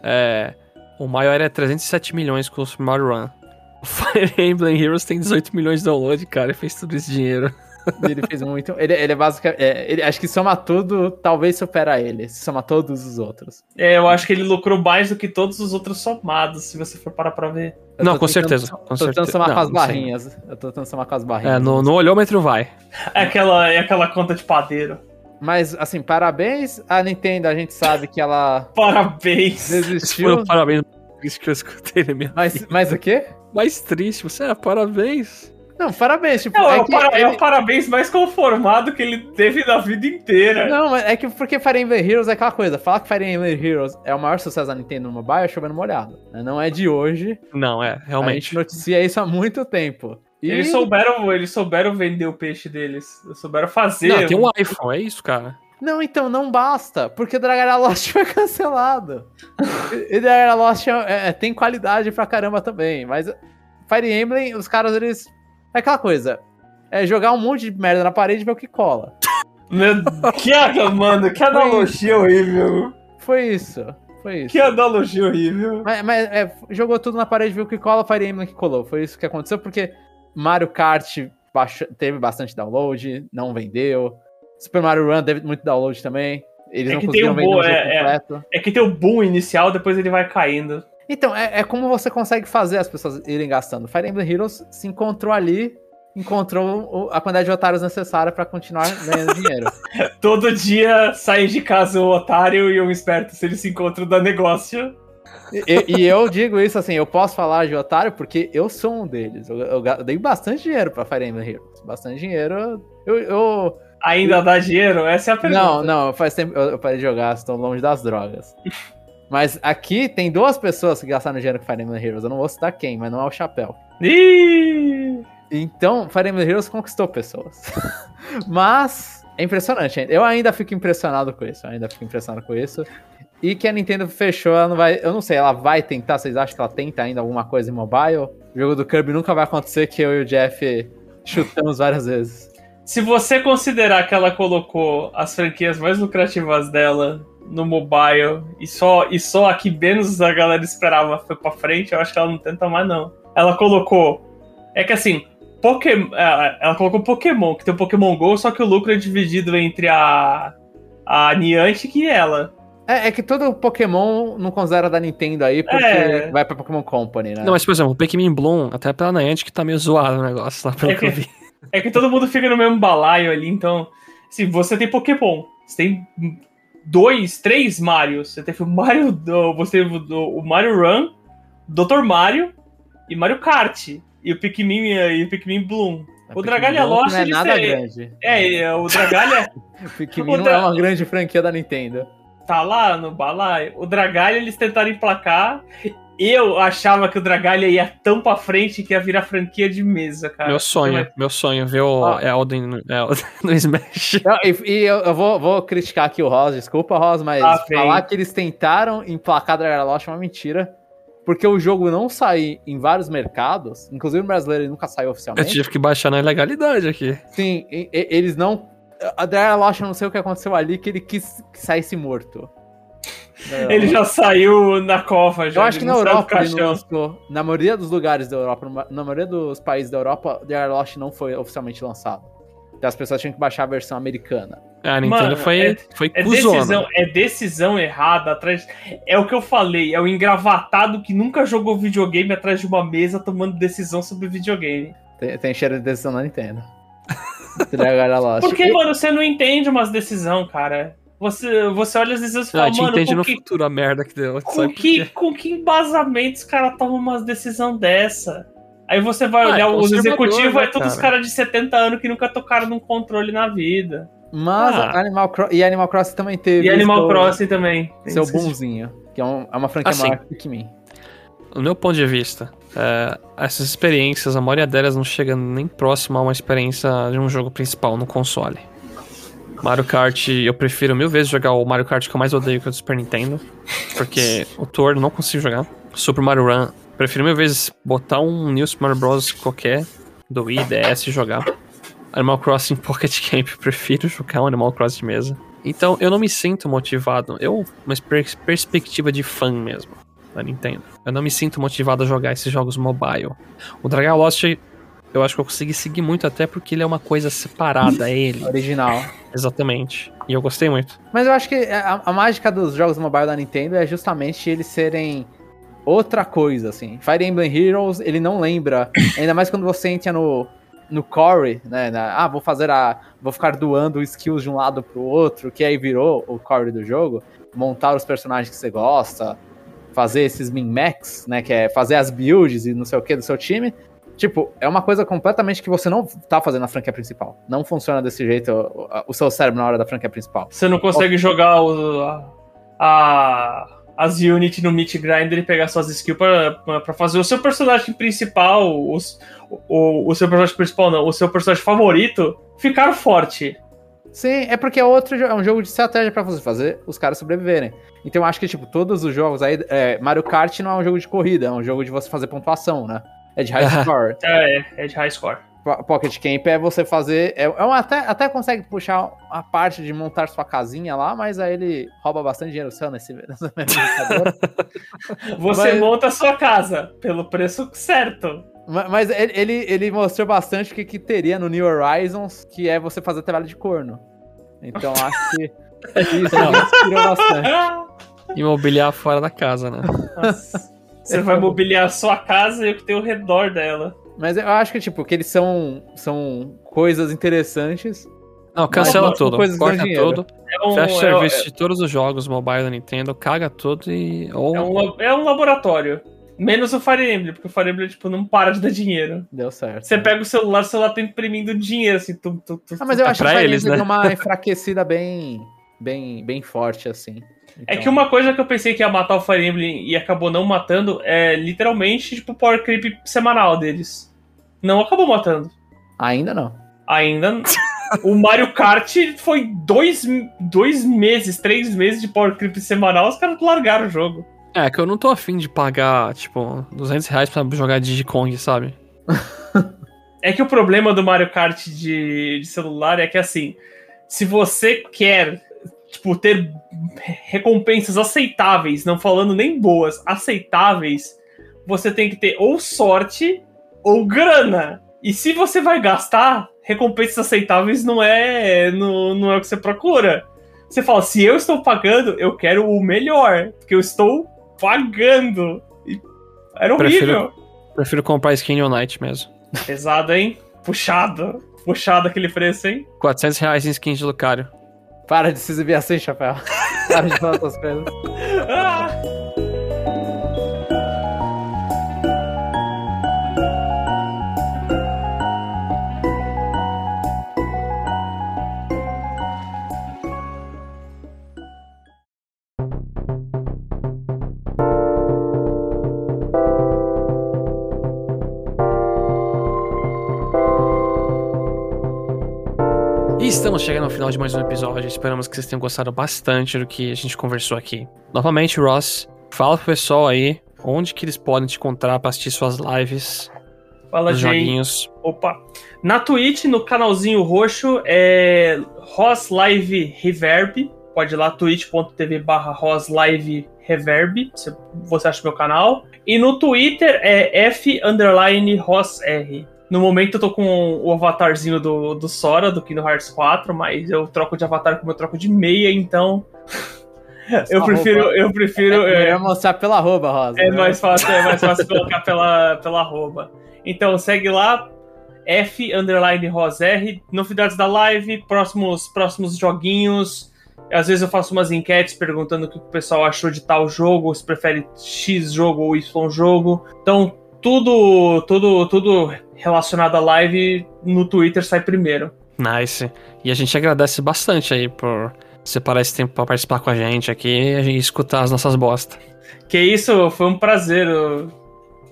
é, o maior é 307 milhões com o Super Mario Run. [laughs] Fire Emblem Heroes tem 18 milhões de download, cara, e fez todo esse dinheiro. Ele fez muito. Ele, ele é basicamente. É, ele, acho que soma tudo, talvez supera ele. Se soma todos os outros. É, eu acho que ele lucrou mais do que todos os outros somados, se você for parar pra ver. Eu Não, com tentando- certeza, com tô tentando somar Não, com as não sei. barrinhas. Eu tô tentando somar com as barrinhas. É, no, no olhômetro vai. É aquela, é aquela conta de padeiro. Mas, assim, parabéns. A Nintendo, a gente sabe que ela Parabéns. Esse foi desistiu. o parabéns triste que eu escutei na minha Mas, mas o quê? Mais triste, você é parabéns. Não, parabéns. Tipo, É, é o, que para- é ele- o parabéns mais conformado que ele teve na vida inteira. Não, mas é que porque Fire Emblem Heroes é aquela coisa. Falar que Fire Emblem Heroes é o maior sucesso da Nintendo no mobile é chovendo molhado. né? Não é de hoje. Não, é, A gente realmente. noticia isso há muito tempo. E Eles souberam, eles souberam vender o peixe deles. Eles souberam fazer. Não, tem um iPhone, é isso, cara. Não, então não basta, porque Dragara Lost [laughs] foi cancelado. e e Dragara Lost é- é- tem qualidade pra caramba também, mas Fire Emblem, os caras, eles. É aquela coisa. É jogar um monte de merda na parede e ver o que cola. [laughs] Meu, que, mano, que analogia horrível. Foi isso. Foi isso. Que analogia horrível. Mas, mas, é, jogou tudo na parede, viu o que cola, Fire Emblem que colou. Foi isso que aconteceu, porque Mario Kart baixa- teve bastante download, não vendeu. Super Mario Run teve muito download também. Eles É não conseguiram um vender jogo é- é. completo. É que tem o boom inicial, depois ele vai caindo. Então, é, é como você consegue fazer as pessoas irem gastando. Fire Emblem Heroes se encontrou ali, encontrou o- a quantidade de otários necessária pra continuar ganhando dinheiro. [laughs] Todo dia sai de casa um otário e um esperto se eles se encontram da negócio. E, e eu digo isso assim, eu posso falar de otário porque eu sou um deles. Eu, eu ga- dei bastante dinheiro pra Fire Emblem Heroes. Bastante dinheiro. Eu, eu- Ainda dá dinheiro? Essa é a pergunta. não, não, faz tempo eu, eu parei de jogar, estou longe das drogas. [laughs] Mas aqui tem duas pessoas que gastaram dinheiro com Fire Emblem Heroes. Eu não vou citar quem, mas não é o Chapéu. Ih! Então, Fire Emblem Heroes conquistou pessoas. [laughs] Mas é impressionante. Eu ainda fico impressionado com isso. Eu ainda fico impressionado com isso. E que a Nintendo fechou, ela não vai. Eu não sei, ela vai tentar. Vocês acham que ela tenta ainda alguma coisa em mobile? O jogo do Kirby nunca vai acontecer que eu e o Jeff chutamos várias vezes. Se você considerar que ela colocou as franquias mais lucrativas dela no mobile e só, e só a que menos a galera esperava foi pra frente, eu acho que ela não tenta mais, não. Ela colocou. É que assim, Pokémon. Ela, ela colocou Pokémon, que tem o Pokémon GO, só que o lucro é dividido entre a. A Niantic e ela. É, é que todo Pokémon não considera da Nintendo aí, porque É. vai pra Pokémon Company, né? Não, mas por exemplo, o Pikmin Bloom, até pela Niantic tá meio zoado o negócio lá, pelo É que eu que- vi. É que todo mundo fica no mesmo balaio ali, então. Se você tem Pokémon, você tem dois, três Marios. Você teve o Mario. do- Você o Mario Run, Dr. Mario e Mario Kart. E o Pikmin, e o Pikmin Bloom. O Dragalha Lost não é nada tem- grande. É, é, o Dragalha [laughs] O Pikmin O não Dra- é uma grande franquia da Nintendo. tá lá no balaio. O Dragalha eles tentaram emplacar. Eu achava que o Dragalha ia tão pra frente que ia virar franquia de mesa, cara. Meu sonho, meu sonho, ver o Ó. Elden no, Elden [laughs] no Smash. Não, e e eu, eu vou, vou criticar aqui o Ross, desculpa, Ross, mas Ah, falar que eles tentaram emplacar Dragon Lost é uma mentira. Porque o jogo não sai em vários mercados, inclusive no brasileiro ele nunca saiu Eu oficialmente. tive que baixar na ilegalidade aqui. Sim, e- e- eles não. A eu não sei o que aconteceu ali, que ele quis que saísse morto. Ele já saiu na cova, já. Eu acho que na Europa ele não lançou. Na maioria dos lugares da Europa, na maioria dos países da Europa, Dragon Lost não foi oficialmente lançado. Então as pessoas tinham que baixar a versão americana. A Nintendo Mano, foi, é- foi É cuzona. decisão, é decisão errada atrás. É o que eu falei, é o engravatado que nunca jogou videogame atrás de uma mesa tomando decisão sobre videogame. Tem, tem cheiro de decisão na Nintendo. [laughs] Porque, mano, você não entende umas decisão, cara. Você, você olha às vezes e Ah, fala, a gente mano, entende com no que, futuro a merda que deu. com, que, [laughs] com que embasamento os caras tomam umas decisão dessa? Aí você vai Ah, olhar é os executivos, né, é todos os cara? caras de 70 anos que nunca tocaram num controle na vida. Mas Ah. Animal Cro- e Animal Crossing também teve E Animal seu, Crossing também. seu bonzinho, que é, um- é uma franquia Assim. maior que Pikmin. Do meu ponto de vista, é, essas experiências, a maioria delas não chega nem próximo a uma experiência de um jogo principal no console. Mario Kart, eu prefiro mil vezes jogar o Mario Kart que eu mais odeio que é o do Super Nintendo, porque o Tour eu não consigo jogar. Super Mario Run, prefiro mil vezes botar um New Super Mario Bros. qualquer do Wii, DS e jogar. Animal Crossing [laughs] Pocket Camp, prefiro jogar um Animal Crossing de mesa. Então eu não me sinto motivado. Eu, uma per- perspectiva de fã mesmo. da Nintendo. Eu não me sinto motivado a jogar esses jogos mobile. O Dragon Lost, eu acho que eu consegui seguir muito até porque ele é uma coisa separada, é ele. Original. Exatamente. E eu gostei muito. Mas eu acho que a, a mágica dos jogos mobile da Nintendo é justamente eles serem outra coisa, assim. Fire Emblem Heroes, ele não lembra, ainda mais quando você entra no, no core, né? na- ah, vou fazer a. Vou ficar doando skills de um lado pro outro, que aí virou o core do jogo. Montar os personagens que você gosta, fazer esses min-max, né? Que é fazer as builds e não sei o que do seu time. Tipo, é uma coisa completamente que você não tá fazendo na franquia principal. Não funciona desse jeito o, o seu cérebro na hora da franquia principal. Você não consegue jogar o, a, a- as Unity no Meat Grinder e pegar suas skills pra fazer o seu personagem principal, os- o, o seu personagem principal não, o seu personagem favorito ficar forte. Sim, é porque é outro é um jogo de estratégia pra você fazer os caras sobreviverem. Então eu acho que, tipo, todos os jogos aí. é, Mario Kart não é um jogo de corrida, é um jogo de você fazer pontuação, né? É de high [laughs] score. É, é de high score. Po- Pocket Camp é você fazer. É, é um- até, até consegue puxar a parte de montar sua casinha lá, mas aí ele rouba bastante dinheiro seu nesse, [laughs] nessa. Você Mas- monta a sua casa pelo preço certo. Ma- Mas ele, ele, ele mostrou bastante o que, que teria no New Horizons, que é você fazer trabalho de corno. Então [laughs] acho que isso me inspirou bastante. E mobiliar fora da casa, né? Nossa. Você vai mobiliar a sua casa e o que tem ao redor dela. Mas eu acho que, tipo, que eles são, são coisas interessantes. Não, cancela tudo. Corta tudo. É um, Fecha o é- serviço de todos os jogos mobile da Nintendo, caga tudo e. Ou... é, um, é um laboratório. Menos o Fire Emblem, porque o Fire Emblem, tipo, não para de dar dinheiro. Deu certo. Você pega o celular, o celular tá imprimindo dinheiro, assim, tu, tu, tu, Ah, mas eu Tá acho que eles, eles, né? deu uma enfraquecida bem, bem, bem forte, assim. É Então, que uma coisa que eu pensei que ia matar o Fire Emblem e acabou não matando é literalmente, tipo, o power creep semanal deles. Não acabou matando. Ainda não. Ainda. [laughs] o Mario Kart foi dois, dois meses, três meses de power creep semanal, os caras largaram o jogo. É, que eu não tô afim de pagar, tipo, 200 reais pra jogar Digikong, sabe? É que o problema do Mario Kart de, de celular é que, assim, se você quer, tipo, ter recompensas aceitáveis, não falando nem boas, aceitáveis, você tem que ter ou sorte ou grana. E se você vai gastar, recompensas aceitáveis não é, não, não é o que você procura. Você fala, se eu estou pagando, eu quero o melhor, porque eu estou pagando. E era horrível. Prefiro- Prefiro comprar Skin Unite mesmo. Pesado, hein? Puxado. Puxado aquele preço, hein? 400 reais em skin de Lucario. Para de se exibir assim, chapéu. [laughs] Para de falar essas coisas. Estamos chegando ao final de mais um episódio. Esperamos que vocês tenham gostado bastante do que a gente conversou aqui. Novamente, Ross, fala pro pessoal aí onde que eles podem te encontrar pra assistir suas lives, Fala, gente. joguinhos. Opa. Na Twitch, no canalzinho roxo, é Ross Live Reverb. Pode ir lá, twitch.tv barra Ross Live Reverb. Você, você acha meu canal. E no Twitter é F underline Ross R. No momento eu tô com o avatarzinho do, do Sora, do Kingdom Hearts 4, mas eu troco de avatar como eu troco de meia, então. [laughs] eu Só prefiro. roupa. Eu prefiro. É é, mostrar pela arroba, Rosa. é mais [laughs] fácil, é mais fácil colocar pela, pela arroba. Então segue lá, F underline RosR, novidades da live, próximos, próximos joguinhos. Às vezes eu faço umas enquetes perguntando o que o pessoal achou de tal jogo, se prefere X jogo ou Y jogo. Então, tudo, tudo, tudo relacionado à live no Twitter sai primeiro. Nice. E a gente agradece bastante aí por separar esse tempo pra participar com a gente aqui e escutar as nossas bosta. Que isso, foi um prazer. Eu,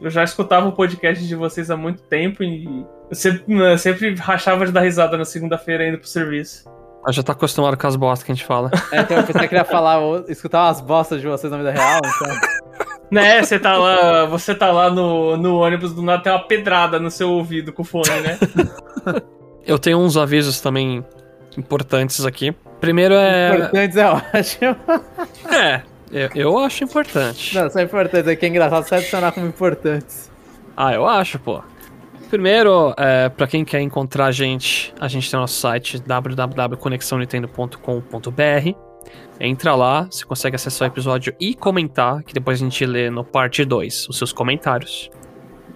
eu já escutava o podcast de vocês há muito tempo e eu sempre, eu sempre rachava de dar risada na segunda-feira indo pro serviço. Eu já tá acostumado com as bostas que a gente fala. É, então eu pensei que ele ia falar, escutar umas bostas de vocês na vida real, então. [laughs] Né, você tá lá, você tá lá no, no ônibus, do nada tem uma pedrada no seu ouvido com o fone, né? [laughs] Eu tenho uns avisos também importantes aqui. Primeiro é. Importantes é ótimo. É, Eu, eu acho importante. Não, são importantes. É que é engraçado você adicionar como importantes. Ah, eu acho, pô. Primeiro, é, para quem quer encontrar a gente, a gente tem o nosso site www.conexãonintendo.com.br. Entra lá, você consegue acessar o episódio e comentar, que depois a gente lê no parte 2 os seus comentários.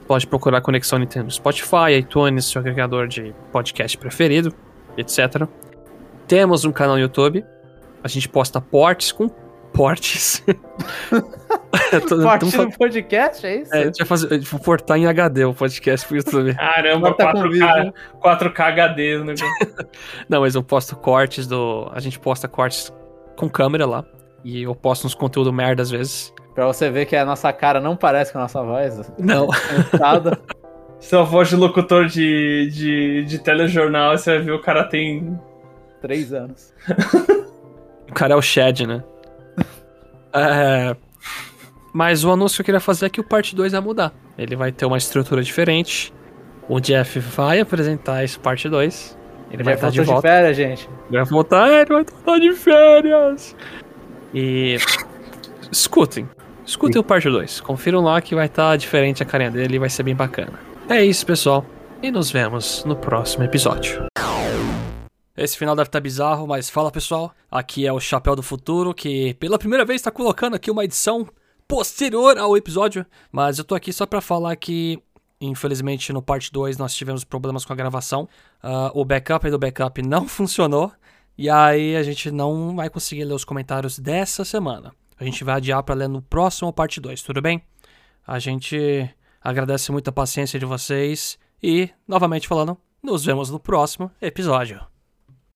Pode procurar Conexão Nintendo no Spotify, iTunes, seu agregador de podcast preferido, etc. Temos um canal no YouTube. A gente posta portes com portes. [laughs] [laughs] Tô, Porte no podcast, é isso? É, a gente vai fazer, vou portar em HD o podcast pro YouTube. Caramba, 4K, 4K HD o negócio. Não, mas eu posto cortes do. A gente posta cortes com câmera lá. E eu posto uns conteúdo merda às vezes. Pra você ver que a nossa cara não parece com a nossa voz. Não. Sua voz de locutor de, de, de telejornal, você vai ver o cara tem. Três anos. o cara é o Shed, né? é. Mas o anúncio que eu queria fazer é que o parte 2 vai mudar. Ele vai ter uma estrutura diferente. O Jeff vai apresentar esse parte 2. Ele vai estar de volta. de férias, gente. Ele vai voltar, é, ele vai estar de férias. E. Escutem. Escutem Sim. o parte 2. Confiram lá que vai estar diferente a carinha dele e vai ser bem bacana. É isso, pessoal. E nos vemos no próximo episódio. Esse final deve estar bizarro, mas fala pessoal. Aqui é o Chapéu do Futuro que pela primeira vez está colocando aqui uma edição posterior ao episódio, mas eu tô aqui só para falar que infelizmente no parte 2 nós tivemos problemas com a gravação. Uh, o backup do backup não [laughs] funcionou e aí a gente não vai conseguir ler os comentários dessa semana. A gente vai adiar para ler no próximo parte 2, tudo bem? A gente agradece muito a paciência de vocês e, novamente falando, nos vemos no próximo episódio.